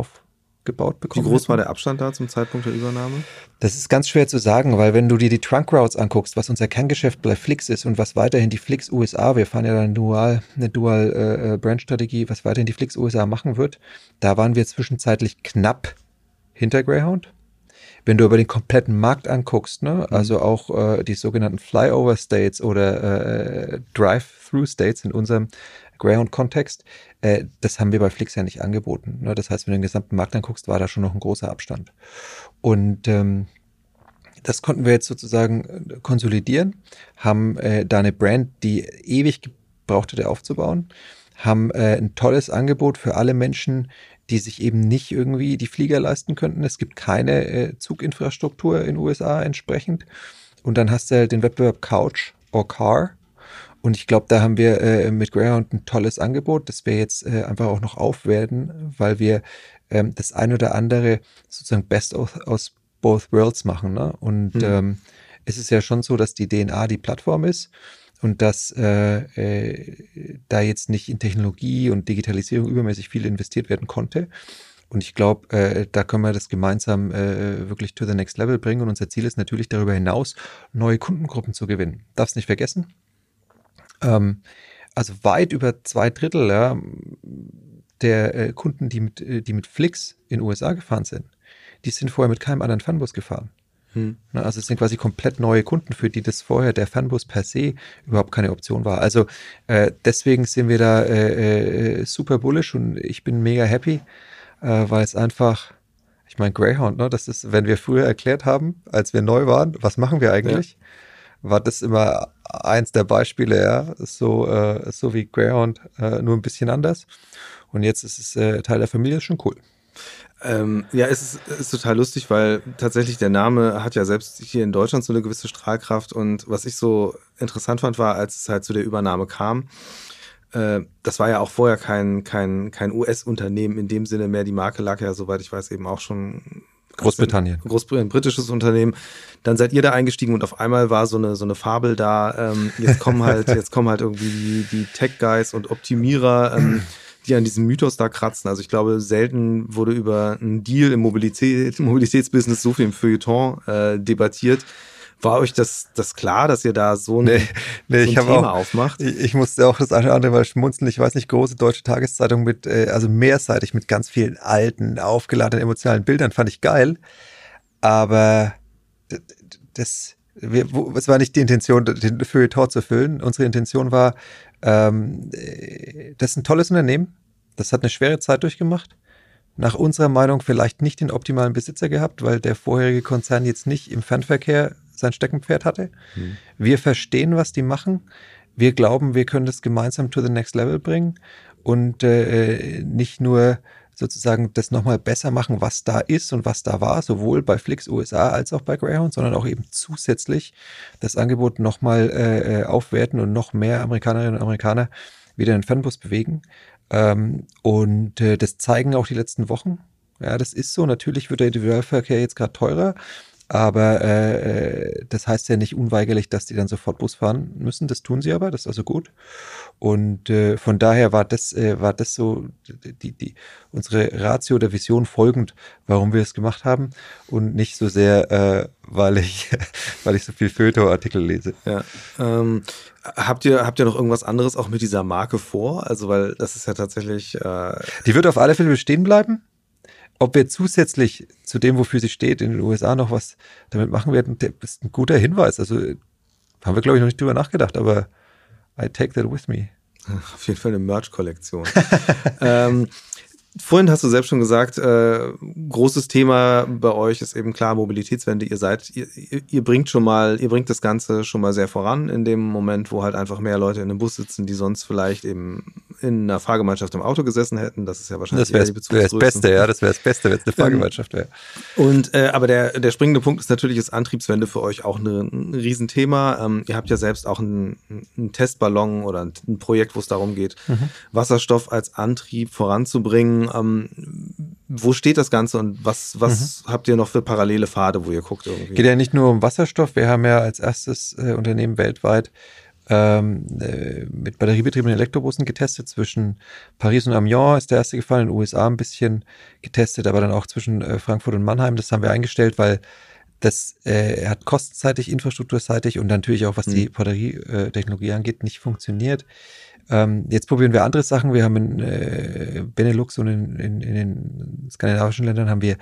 aufgebaut bekommen. Wie groß war der Abstand da zum Zeitpunkt der Übernahme? Das ist ganz schwer zu sagen, weil wenn du dir die Trunk Routes anguckst, was unser Kerngeschäft bei Flix ist und was weiterhin die Flix USA, wir fahren ja dann dual, eine Dual äh, äh, Brand Strategie, was weiterhin die Flix USA machen wird, da waren wir zwischenzeitlich knapp hinter Greyhound. Wenn du über den kompletten Markt anguckst, ne, mhm. also auch äh, die sogenannten Flyover States oder äh, Drive-Through States in unserem Greyhound-Kontext, äh, das haben wir bei Flix ja nicht angeboten. Ne? Das heißt, wenn du den gesamten Markt anguckst, war da schon noch ein großer Abstand. Und ähm, das konnten wir jetzt sozusagen äh, konsolidieren, haben äh, da eine Brand, die ewig gebraucht hätte aufzubauen, haben äh, ein tolles Angebot für alle Menschen, die sich eben nicht irgendwie die Flieger leisten könnten. Es gibt keine äh, Zuginfrastruktur in USA entsprechend. Und dann hast du halt den Wettbewerb Couch or Car. Und ich glaube, da haben wir äh, mit Greyhound ein tolles Angebot, das wir jetzt äh, einfach auch noch aufwerten, weil wir ähm, das ein oder andere sozusagen Best aus, aus both worlds machen. Ne? Und mhm. ähm, es ist ja schon so, dass die DNA die Plattform ist und dass äh, äh, da jetzt nicht in Technologie und Digitalisierung übermäßig viel investiert werden konnte. Und ich glaube, äh, da können wir das gemeinsam äh, wirklich to the next level bringen. Und unser Ziel ist natürlich darüber hinaus, neue Kundengruppen zu gewinnen. Darfst nicht vergessen. Ähm, also weit über zwei Drittel ja, der äh, Kunden, die mit, äh, die mit Flix in den USA gefahren sind, die sind vorher mit keinem anderen Fanbus gefahren. Hm. Also es sind quasi komplett neue Kunden, für die das vorher der Fernbus per se überhaupt keine Option war. Also äh, deswegen sind wir da äh, äh, super bullish und ich bin mega happy, äh, weil es einfach, ich meine Greyhound, ne, das ist, wenn wir früher erklärt haben, als wir neu waren, was machen wir eigentlich, ja. war das immer eins der Beispiele, ja, so, äh, so wie Greyhound, äh, nur ein bisschen anders. Und jetzt ist es Teil der Familie, ist schon cool. Ähm, ja, es ist, ist total lustig, weil tatsächlich der Name hat ja selbst hier in Deutschland so eine gewisse Strahlkraft. Und was ich so interessant fand, war, als es halt zu der Übernahme kam, äh, das war ja auch vorher kein, kein, kein US-Unternehmen in dem Sinne mehr. Die Marke lag ja, soweit ich weiß, eben auch schon Großbritannien. Großbritannien, britisches Unternehmen. Dann seid ihr da eingestiegen und auf einmal war so eine, so eine Fabel da. Ähm, jetzt kommen (laughs) halt, jetzt kommen halt irgendwie die, die Tech-Guys und Optimierer. Ähm, die an diesem Mythos da kratzen. Also ich glaube, selten wurde über einen Deal im Mobilität, Mobilitätsbusiness so viel im Feuilleton äh, debattiert. War euch das, das klar, dass ihr da so ein, nee, nee, so ein Thema auch, aufmacht? Ich, ich, musste auch das eine oder andere mal schmunzeln. Ich weiß nicht, große deutsche Tageszeitung mit, äh, also mehrseitig mit ganz vielen alten, aufgeladenen, emotionalen Bildern, fand ich geil. Aber das, wir, es war nicht die Intention, den Feuilleton zu füllen. Unsere Intention war, ähm, das ist ein tolles Unternehmen. Das hat eine schwere Zeit durchgemacht. Nach unserer Meinung vielleicht nicht den optimalen Besitzer gehabt, weil der vorherige Konzern jetzt nicht im Fernverkehr sein Steckenpferd hatte. Mhm. Wir verstehen, was die machen. Wir glauben, wir können das gemeinsam to the next level bringen und äh, nicht nur sozusagen das nochmal besser machen, was da ist und was da war, sowohl bei Flix USA als auch bei Greyhound, sondern auch eben zusätzlich das Angebot nochmal äh, äh, aufwerten und noch mehr Amerikanerinnen und Amerikaner wieder einen Fernbus bewegen. Ähm, und äh, das zeigen auch die letzten Wochen. Ja, das ist so. Natürlich wird der Individualverkehr jetzt gerade teurer, aber äh, das heißt ja nicht unweigerlich, dass die dann sofort Bus fahren müssen. Das tun sie aber, das ist also gut. Und äh, von daher war das, äh, war das so die, die, unsere Ratio der Vision folgend, warum wir es gemacht haben und nicht so sehr, äh, weil ich, (laughs) weil ich so viel Feuilleton-Artikel lese. Ja. Ähm, habt ihr, habt ihr noch irgendwas anderes auch mit dieser Marke vor? Also, weil das ist ja tatsächlich. Äh die wird auf alle Fälle bestehen bleiben. Ob wir zusätzlich zu dem, wofür sie steht, in den USA noch was damit machen werden, das ist ein guter Hinweis. Also haben wir, glaube ich, noch nicht drüber nachgedacht, aber I take that with me. Auf jeden Fall eine Merch-Kollektion. (laughs) ähm, Vorhin hast du selbst schon gesagt, äh, großes Thema bei euch ist eben klar Mobilitätswende. Ihr seid, ihr, ihr bringt schon mal, ihr bringt das Ganze schon mal sehr voran in dem Moment, wo halt einfach mehr Leute in einem Bus sitzen, die sonst vielleicht eben in einer Fahrgemeinschaft im Auto gesessen hätten. Das ist ja wahrscheinlich das wäre das Beste, ja, das wäre das Beste, wenn es eine ähm, Fahrgemeinschaft wäre. Und äh, aber der der springende Punkt ist natürlich, ist Antriebswende für euch auch eine, ein Riesenthema. Ähm, ihr habt ja selbst auch einen, einen Testballon oder ein Projekt, wo es darum geht, mhm. Wasserstoff als Antrieb voranzubringen ähm, wo steht das Ganze und was, was mhm. habt ihr noch für parallele Pfade, wo ihr guckt irgendwie? Geht ja nicht nur um Wasserstoff. Wir haben ja als erstes äh, Unternehmen weltweit ähm, äh, mit batteriebetriebenen Elektrobussen getestet. Zwischen Paris und Amiens ist der erste gefallen, in den USA ein bisschen getestet, aber dann auch zwischen äh, Frankfurt und Mannheim. Das haben wir eingestellt, weil das äh, hat kostenseitig, infrastrukturseitig und natürlich auch was mhm. die Batterietechnologie angeht, nicht funktioniert. Ähm, jetzt probieren wir andere Sachen. Wir haben in äh, Benelux und in, in, in, den skandinavischen Ländern haben wir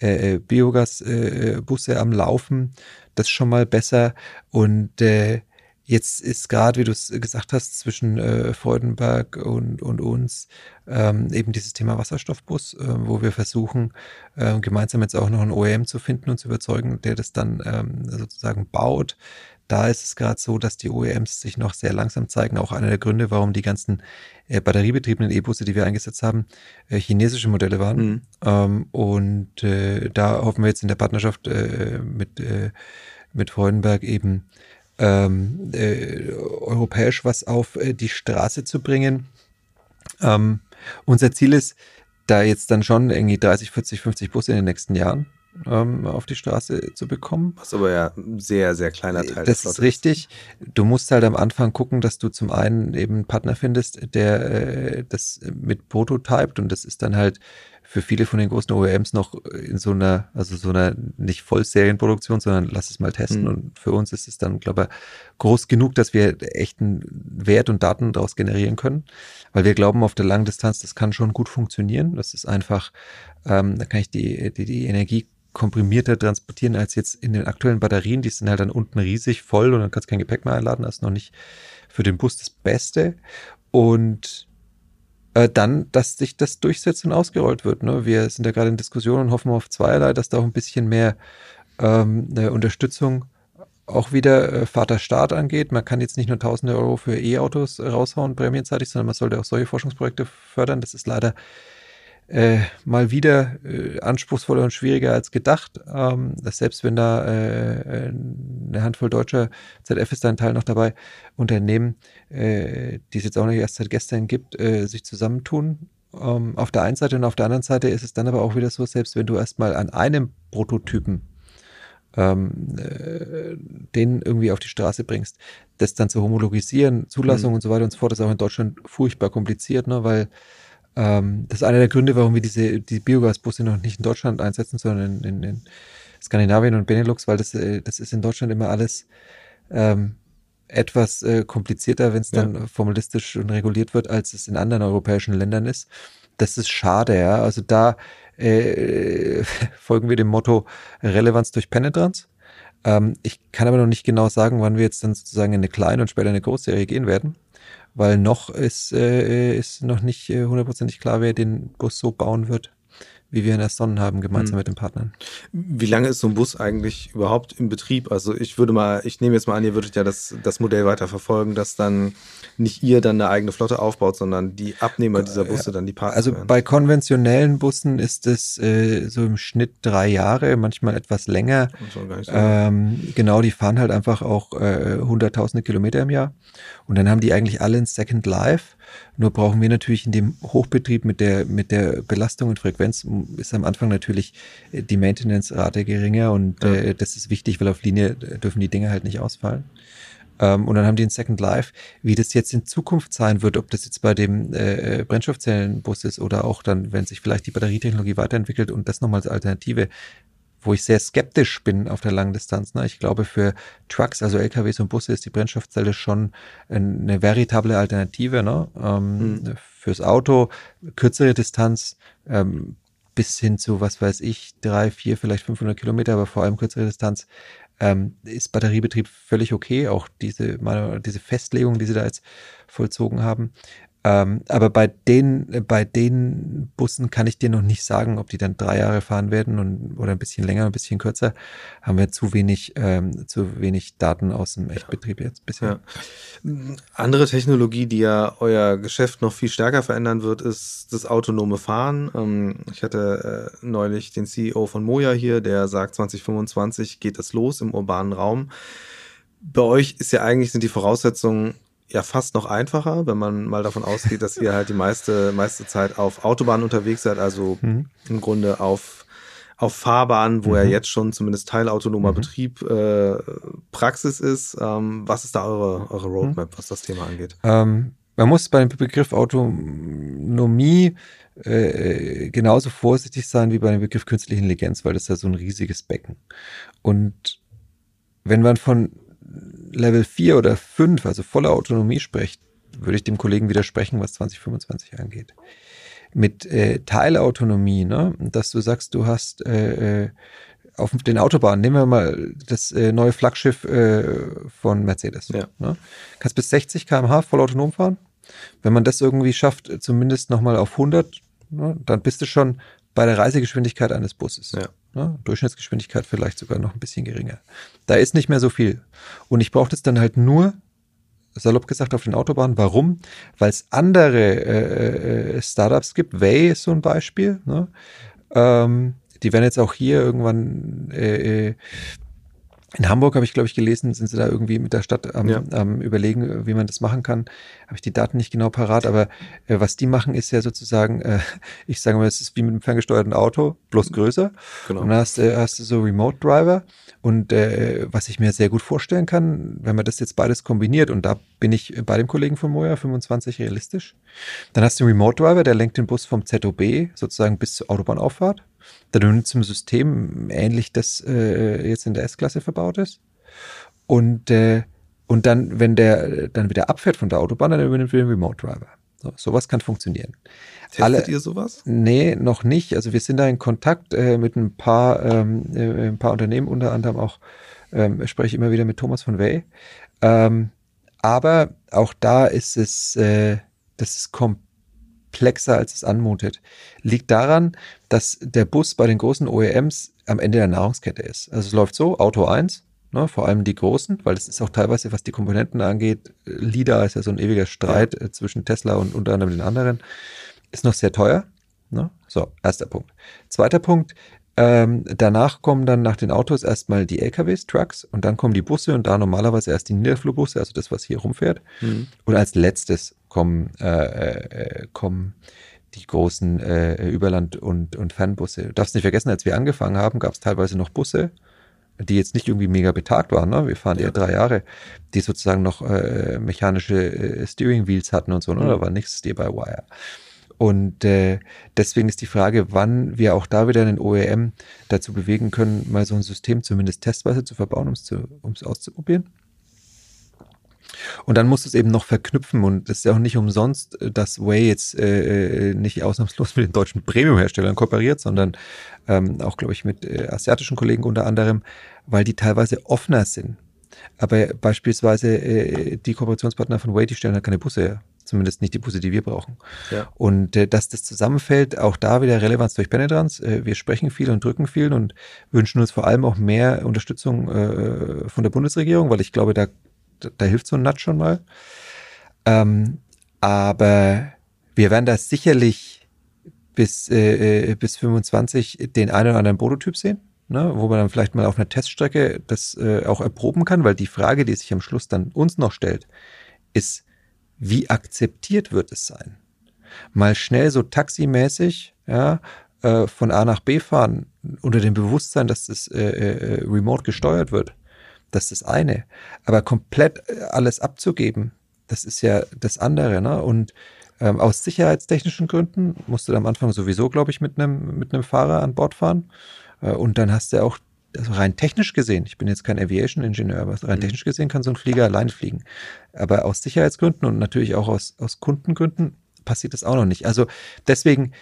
äh, äh Biogasbusse äh, am Laufen. Das ist schon mal besser. Und äh, jetzt ist gerade, wie du es gesagt hast, zwischen äh, Freudenberg und, und uns ähm, eben dieses Thema Wasserstoffbus, äh, wo wir versuchen, äh, gemeinsam jetzt auch noch einen OEM zu finden und zu überzeugen, der das dann ähm, sozusagen baut. Da ist es gerade so, dass die OEMs sich noch sehr langsam zeigen. Auch einer der Gründe, warum die ganzen äh, batteriebetriebenen E-Busse, die wir eingesetzt haben, äh, chinesische Modelle waren. Mhm. Ähm, und äh, da hoffen wir jetzt in der Partnerschaft äh, mit, äh, mit Freudenberg eben ähm, äh, europäisch was auf die Straße zu bringen. Ähm, unser Ziel ist, da jetzt dann schon irgendwie 30, 40, 50 Busse in den nächsten Jahren ähm, auf die Straße zu bekommen. Was aber ja ein sehr, sehr kleiner Teil Das ist richtig. Du musst halt am Anfang gucken, dass du zum einen eben einen Partner findest, der äh, das mit prototypt und das ist dann halt für viele von den großen OEMs noch in so einer, also so einer nicht Vollserienproduktion, sondern lass es mal testen. Mhm. Und für uns ist es dann, glaube ich, groß genug, dass wir echten Wert und Daten daraus generieren können. Weil wir glauben, auf der langen Distanz, das kann schon gut funktionieren. Das ist einfach, ähm, da kann ich die, die, die Energie komprimierter transportieren als jetzt in den aktuellen Batterien. Die sind halt dann unten riesig voll und dann kannst du kein Gepäck mehr einladen. Das ist noch nicht für den Bus das Beste. Und äh, dann, dass sich das durchsetzt und ausgerollt wird. Ne? Wir sind ja gerade in Diskussion und hoffen auf zweierlei, dass da auch ein bisschen mehr ähm, eine Unterstützung auch wieder äh, Vater-Staat angeht. Man kann jetzt nicht nur tausende Euro für E-Autos raushauen, prämienzeitig, sondern man sollte auch solche Forschungsprojekte fördern. Das ist leider äh, mal wieder äh, anspruchsvoller und schwieriger als gedacht. Ähm, selbst wenn da äh, eine Handvoll deutscher ZF ist da ein Teil noch dabei, Unternehmen, äh, die es jetzt auch nicht erst seit gestern gibt, äh, sich zusammentun. Ähm, auf der einen Seite und auf der anderen Seite ist es dann aber auch wieder so, selbst wenn du erstmal an einem Prototypen ähm, äh, den irgendwie auf die Straße bringst, das dann zu homologisieren, Zulassung mhm. und so weiter und so fort, ist auch in Deutschland furchtbar kompliziert, ne, weil ähm, das ist einer der Gründe, warum wir diese die Biogasbusse noch nicht in Deutschland einsetzen, sondern in, in, in Skandinavien und Benelux, weil das, äh, das ist in Deutschland immer alles ähm, etwas äh, komplizierter, wenn es dann ja. formalistisch und reguliert wird, als es in anderen europäischen Ländern ist. Das ist schade, ja. Also da äh, (laughs) folgen wir dem Motto Relevanz durch Penetranz. Ähm, ich kann aber noch nicht genau sagen, wann wir jetzt dann sozusagen in eine kleine und später eine Großserie gehen werden weil noch ist, äh, ist noch nicht äh, hundertprozentig klar, wer den Bus so bauen wird, wie wir ihn ersonnen haben, gemeinsam hm. mit den Partnern. Wie lange ist so ein Bus eigentlich überhaupt im Betrieb? Also ich würde mal, ich nehme jetzt mal an, ihr würdet ja das, das Modell weiter verfolgen, dass dann nicht ihr dann eine eigene Flotte aufbaut, sondern die Abnehmer dieser Busse dann die Partner Also werden. bei konventionellen Bussen ist es äh, so im Schnitt drei Jahre, manchmal etwas länger. Ähm, genau, die fahren halt einfach auch äh, hunderttausende Kilometer im Jahr. Und dann haben die eigentlich alle ein Second Life. Nur brauchen wir natürlich in dem Hochbetrieb mit der, mit der Belastung und Frequenz ist am Anfang natürlich äh, die Maintenance-Rate geringer und ja. äh, das ist wichtig, weil auf Linie dürfen die Dinge halt nicht ausfallen. Ähm, und dann haben die ein Second Life. Wie das jetzt in Zukunft sein wird, ob das jetzt bei dem äh, Brennstoffzellenbus ist oder auch dann, wenn sich vielleicht die Batterietechnologie weiterentwickelt und das nochmal als Alternative, wo ich sehr skeptisch bin auf der langen Distanz. Ne? Ich glaube, für Trucks, also LKWs und Busse, ist die Brennstoffzelle schon eine veritable Alternative. Ne? Ähm, mhm. Fürs Auto, kürzere Distanz, ähm, bis hin zu, was weiß ich, drei, vier, vielleicht 500 Kilometer, aber vor allem kürzere Distanz, ähm, ist Batteriebetrieb völlig okay. Auch diese, meine, diese Festlegung, die sie da jetzt vollzogen haben. Ähm, aber bei den, bei den Bussen kann ich dir noch nicht sagen, ob die dann drei Jahre fahren werden und, oder ein bisschen länger, ein bisschen kürzer. Haben wir zu wenig, ähm, zu wenig Daten aus dem Echtbetrieb jetzt bisher. Ja. Andere Technologie, die ja euer Geschäft noch viel stärker verändern wird, ist das autonome Fahren. Ähm, ich hatte äh, neulich den CEO von Moja hier, der sagt, 2025 geht es los im urbanen Raum. Bei euch ist ja eigentlich sind die Voraussetzungen ja fast noch einfacher, wenn man mal davon ausgeht, dass ihr halt die meiste, meiste Zeit auf Autobahnen unterwegs seid, also mhm. im Grunde auf, auf Fahrbahnen, wo mhm. ja jetzt schon zumindest teilautonomer mhm. Betrieb äh, Praxis ist. Ähm, was ist da eure, eure Roadmap, was das Thema angeht? Ähm, man muss bei dem Begriff Autonomie äh, genauso vorsichtig sein wie bei dem Begriff künstliche Intelligenz, weil das ist ja so ein riesiges Becken. Und wenn man von Level 4 oder 5, also volle Autonomie spricht, würde ich dem Kollegen widersprechen, was 2025 angeht. Mit äh, Teilautonomie, ne? dass du sagst, du hast äh, äh, auf den Autobahnen, nehmen wir mal das äh, neue Flaggschiff äh, von Mercedes. Ja. Ne? Kannst bis 60 km/h voll autonom fahren. Wenn man das irgendwie schafft, zumindest nochmal auf 100, ne, dann bist du schon bei der Reisegeschwindigkeit eines Busses. Ja. Ne? Durchschnittsgeschwindigkeit vielleicht sogar noch ein bisschen geringer. Da ist nicht mehr so viel. Und ich brauche das dann halt nur, salopp gesagt, auf den Autobahnen. Warum? Weil es andere äh, äh, Startups gibt. Way ist so ein Beispiel. Ne? Ähm, die werden jetzt auch hier irgendwann äh, äh in Hamburg habe ich, glaube ich, gelesen, sind sie da irgendwie mit der Stadt am, ja. am überlegen, wie man das machen kann. Habe ich die Daten nicht genau parat, aber äh, was die machen, ist ja sozusagen, äh, ich sage mal, es ist wie mit einem ferngesteuerten Auto, bloß größer. Genau. Und dann hast, äh, hast du so Remote Driver. Und äh, was ich mir sehr gut vorstellen kann, wenn man das jetzt beides kombiniert, und da bin ich bei dem Kollegen von Moja 25 realistisch, dann hast du einen Remote Driver, der lenkt den Bus vom ZOB sozusagen bis zur Dann zum System ähnlich das äh, jetzt in der S-Klasse verbaut ist. Und, äh, und dann, wenn der dann wieder abfährt von der Autobahn, dann übernimmt wir den Remote Driver. So, sowas kann funktionieren. Testet Alle, ihr sowas? Nee, noch nicht. Also wir sind da in Kontakt äh, mit ein paar, ähm, äh, ein paar Unternehmen, unter anderem auch, ähm, spreche immer wieder mit Thomas von Wey. Ähm, aber auch da ist es, äh, das ist komplett komplexer, als es anmutet. Liegt daran, dass der Bus bei den großen OEMs am Ende der Nahrungskette ist. Also es läuft so, Auto 1, ne, vor allem die großen, weil es ist auch teilweise, was die Komponenten angeht, LIDA ist ja so ein ewiger Streit ja. Äh, zwischen Tesla und unter anderem den anderen, ist noch sehr teuer. Ne? So, erster Punkt. Zweiter Punkt, ähm, danach kommen dann nach den Autos erstmal die LKWs, Trucks und dann kommen die Busse und da normalerweise erst die Niederflugbusse, also das, was hier rumfährt. Mhm. Und als letztes kommen, äh, äh, kommen die großen äh, Überland- und, und Fernbusse. Du darfst nicht vergessen, als wir angefangen haben, gab es teilweise noch Busse, die jetzt nicht irgendwie mega betagt waren. Ne? Wir fahren ja. eher drei Jahre, die sozusagen noch äh, mechanische äh, Steering Wheels hatten und so. Ne? Da war nichts Steer-by-Wire. Und äh, deswegen ist die Frage, wann wir auch da wieder einen OEM dazu bewegen können, mal so ein System zumindest testweise zu verbauen, um es auszuprobieren. Und dann musst du es eben noch verknüpfen und es ist ja auch nicht umsonst, äh, dass Way jetzt äh, äh, nicht ausnahmslos mit den deutschen Premium-Herstellern kooperiert, sondern ähm, auch, glaube ich, mit äh, asiatischen Kollegen unter anderem, weil die teilweise offener sind. Aber beispielsweise äh, die Kooperationspartner von Way, die stellen halt keine Busse her Zumindest nicht die Busse, die wir brauchen. Ja. Und äh, dass das zusammenfällt, auch da wieder Relevanz durch Penetranz. Äh, wir sprechen viel und drücken viel und wünschen uns vor allem auch mehr Unterstützung äh, von der Bundesregierung, weil ich glaube, da, da, hilft so ein Nut schon mal. Ähm, aber wir werden da sicherlich bis, äh, bis 25 den einen oder anderen Prototyp sehen ne, wo man dann vielleicht mal auf einer Teststrecke das äh, auch erproben kann, weil die Frage, die sich am Schluss dann uns noch stellt, ist, wie akzeptiert wird es sein? Mal schnell so taximäßig, ja, äh, von A nach B fahren, unter dem Bewusstsein, dass das äh, äh, remote gesteuert wird. Das ist das eine. Aber komplett äh, alles abzugeben, das ist ja das andere. Ne? Und ähm, aus sicherheitstechnischen Gründen musst du am Anfang sowieso, glaube ich, mit einem mit einem Fahrer an Bord fahren. Äh, und dann hast du auch, also rein technisch gesehen, ich bin jetzt kein Aviation-Ingenieur, aber rein mhm. technisch gesehen kann so ein Flieger alleine fliegen. Aber aus Sicherheitsgründen und natürlich auch aus, aus Kundengründen passiert das auch noch nicht. Also deswegen,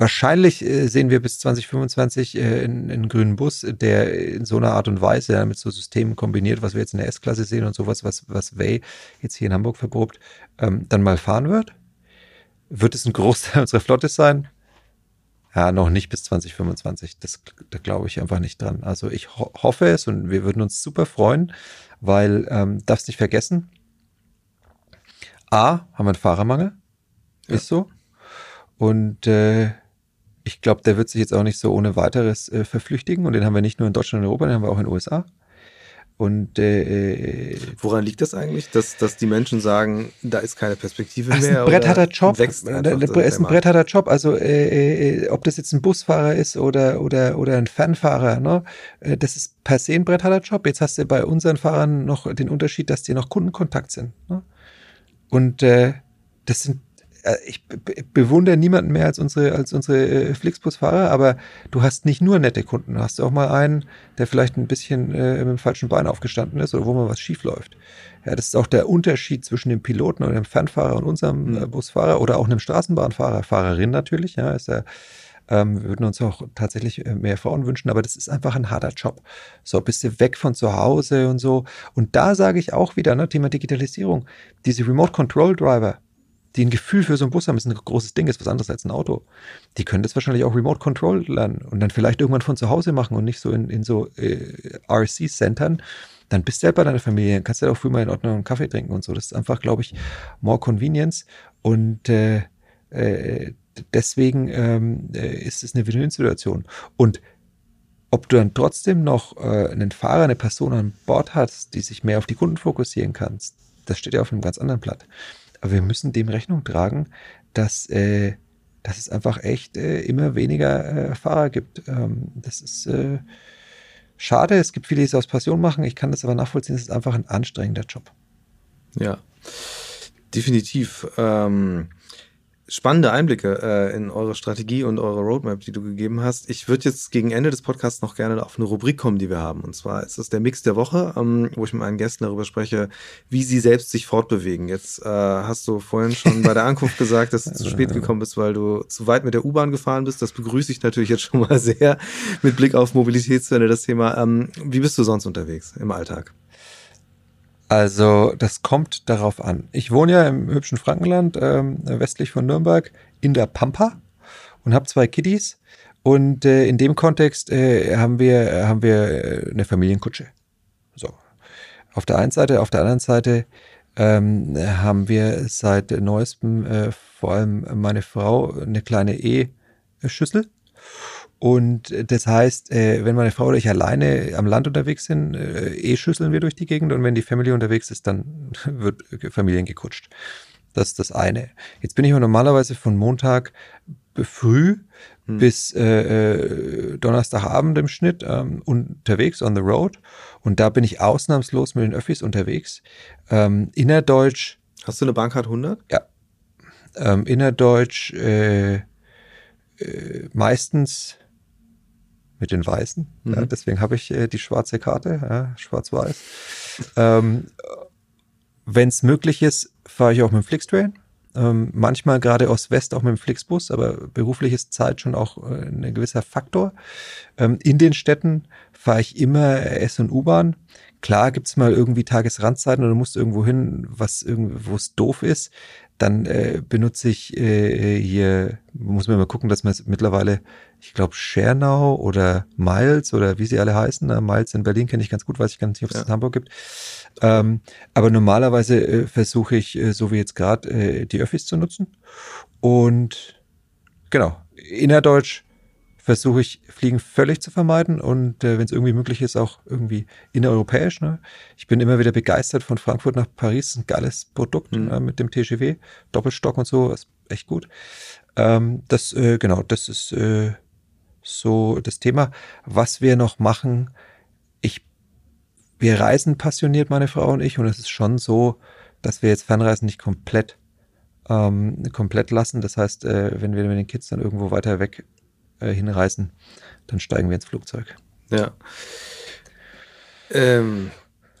Wahrscheinlich äh, sehen wir bis 2025 äh, einen, grünen Bus, der in so einer Art und Weise ja, mit so Systemen kombiniert, was wir jetzt in der S-Klasse sehen und sowas, was, was Way jetzt hier in Hamburg verprobt, ähm, dann mal fahren wird. Wird es ein Großteil (laughs) unserer Flotte sein? Ja, noch nicht bis 2025. Das, da glaube ich einfach nicht dran. Also ich ho hoffe es und wir würden uns super freuen, weil ähm, darfst nicht vergessen. A, haben wir einen Fahrermangel. Ja. Ist so. Und äh, ich glaube, der wird sich jetzt auch nicht so ohne weiteres äh, verflüchtigen. Und den haben wir nicht nur in Deutschland und Europa, den haben wir auch in den USA. Und äh, woran liegt das eigentlich, dass, dass die Menschen sagen, da ist keine Perspektive mehr? Ist ein brettharter Job. Wächst ist ein brettharter Job. Also äh, äh, ob das jetzt ein Busfahrer ist oder oder oder ein Fernfahrer, ne? Äh, das ist per se ein brettharter Job. Jetzt hast du bei unseren Fahrern noch den Unterschied, dass die noch Kundenkontakt sind. Ne? Und äh, das sind äh, ich bewundere niemanden mehr als unsere, als unsere äh, Flixbus-Fahrer, aber du hast nicht nur nette Kunden, du hast auch mal einen, der vielleicht ein bisschen äh, mit dem falschen Bein aufgestanden ist oder wo mal was schief läuft. Ja, das ist auch der Unterschied zwischen dem Piloten oder dem Fernfahrer und unserem äh, Busfahrer oder auch einem Straßenbahnfahrer, Fahrerin natürlich, ja, ist ja, ähm, wir würden uns auch tatsächlich äh, mehr Frauen wünschen, aber das ist einfach ein harter Job. So, bist du weg von zu Hause und so. Und da sage ich auch wieder, ne, Thema Digitalisierung, diese Remote Control Driver, die ein Gefühl für so einen Bus haben, ist ein großes Ding, ist was anderes als ein Auto. Die können das wahrscheinlich auch Remote Control lernen und dann vielleicht irgendwann von zu Hause machen und nicht so in, in so äh, RC-Centern. Dann bist du halt bei deiner Familie, kannst du ja auch früh mal in Ordnung einen Kaffee trinken und so. Das ist einfach, glaube ich, more convenience und äh, äh, deswegen ähm, äh, ist es eine Win-Win-Situation. Und ob du dann trotzdem noch äh, einen Fahrer, eine Person an Bord hast, die sich mehr auf die Kunden fokussieren kannst, das steht ja auf einem ganz anderen Blatt. Aber wir müssen dem Rechnung tragen, dass, äh, dass es einfach echt äh, immer weniger äh, Fahrer gibt. Ähm, das ist äh, schade. Es gibt viele, die es aus Passion machen. Ich kann das aber nachvollziehen. Es ist einfach ein anstrengender Job. Ja, definitiv. Ähm spannende Einblicke äh, in eure Strategie und eure Roadmap, die du gegeben hast. Ich würde jetzt gegen Ende des Podcasts noch gerne auf eine Rubrik kommen, die wir haben. Und zwar ist das der Mix der Woche, ähm, wo ich mit meinen Gästen darüber spreche, wie sie selbst sich fortbewegen. Jetzt äh, hast du vorhin schon bei der Ankunft gesagt, dass du zu spät (laughs) gekommen bist, weil du zu weit mit der U-Bahn gefahren bist. Das begrüße ich natürlich jetzt schon mal sehr mit Blick auf Mobilitätswende, das Thema. Ähm, wie bist du sonst unterwegs im Alltag? Also das kommt darauf an. Ich wohne ja im hübschen Frankenland, ähm, westlich von Nürnberg, in der Pampa und habe zwei Kiddies. Und äh, in dem Kontext äh, haben wir haben wir äh, eine Familienkutsche. So auf der einen Seite, auf der anderen Seite ähm, haben wir seit neuestem äh, vor allem meine Frau eine kleine E-Schüssel und das heißt, äh, wenn meine Frau oder ich alleine am Land unterwegs sind, äh, eh schüsseln wir durch die Gegend und wenn die Familie unterwegs ist, dann (laughs) wird Familien gekutscht. Das ist das eine. Jetzt bin ich normalerweise von Montag früh hm. bis äh, äh, Donnerstagabend im Schnitt ähm, unterwegs on the road und da bin ich ausnahmslos mit den Öffis unterwegs. Ähm, innerdeutsch. Hast du eine Bahncard 100? Ja. Ähm, innerdeutsch äh, äh, meistens mit den Weißen. Mhm. Ja, deswegen habe ich äh, die schwarze Karte, ja, schwarz-weiß. Ähm, Wenn es möglich ist, fahre ich auch mit dem Flixtrain. Ähm, manchmal gerade Ost-West auch mit dem Flixbus, aber beruflich ist Zeit schon auch äh, ein gewisser Faktor. Ähm, in den Städten fahre ich immer S- und U-Bahn. klar gibt's mal irgendwie Tagesrandzeiten oder du musst irgendwo hin, was wo es doof ist. Dann äh, benutze ich äh, hier, muss man mal gucken, dass man es mittlerweile, ich glaube, Schernau oder Miles oder wie sie alle heißen. Ne? Miles in Berlin kenne ich ganz gut, weiß ich gar nicht, ob es ja. in Hamburg gibt. Ähm, aber normalerweise äh, versuche ich, äh, so wie jetzt gerade, äh, die Öffis zu nutzen. Und genau, innerdeutsch versuche ich Fliegen völlig zu vermeiden und äh, wenn es irgendwie möglich ist, auch irgendwie innereuropäisch. Ne? Ich bin immer wieder begeistert von Frankfurt nach Paris, ein geiles Produkt mhm. äh, mit dem TGW, Doppelstock und so, ist echt gut. Ähm, das, äh, genau, das ist äh, so das Thema. Was wir noch machen, ich, wir reisen passioniert, meine Frau und ich, und es ist schon so, dass wir jetzt Fernreisen nicht komplett ähm, komplett lassen. Das heißt, äh, wenn wir mit den Kids dann irgendwo weiter weg äh, hinreisen, dann steigen wir ins Flugzeug. Ja. Ähm,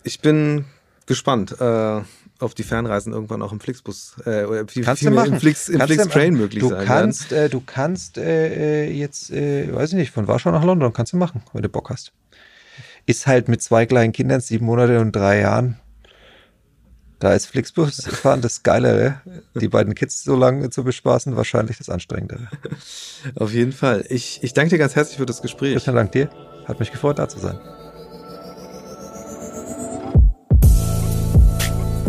ich bin gespannt äh, auf die Fernreisen irgendwann auch im Flixbus äh, oder kannst du machen. im Flix, im Flix Train möglich du sein. Kannst, äh, du kannst äh, äh, jetzt, äh, weiß ich nicht, von Warschau nach London kannst du machen, wenn du Bock hast. Ist halt mit zwei kleinen Kindern, sieben Monate und drei Jahren, da ist Flixbus fahren das Geilere. Die beiden Kids so lange zu bespaßen, wahrscheinlich das Anstrengendere. (laughs) Auf jeden Fall. Ich, ich danke dir ganz herzlich für das Gespräch. Vielen Dank dir. Hat mich gefreut, da zu sein.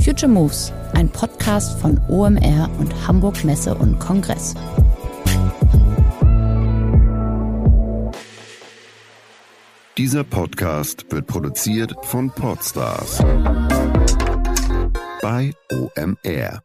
Future Moves, ein Podcast von OMR und Hamburg Messe und Kongress. Dieser Podcast wird produziert von Podstars bei OMR.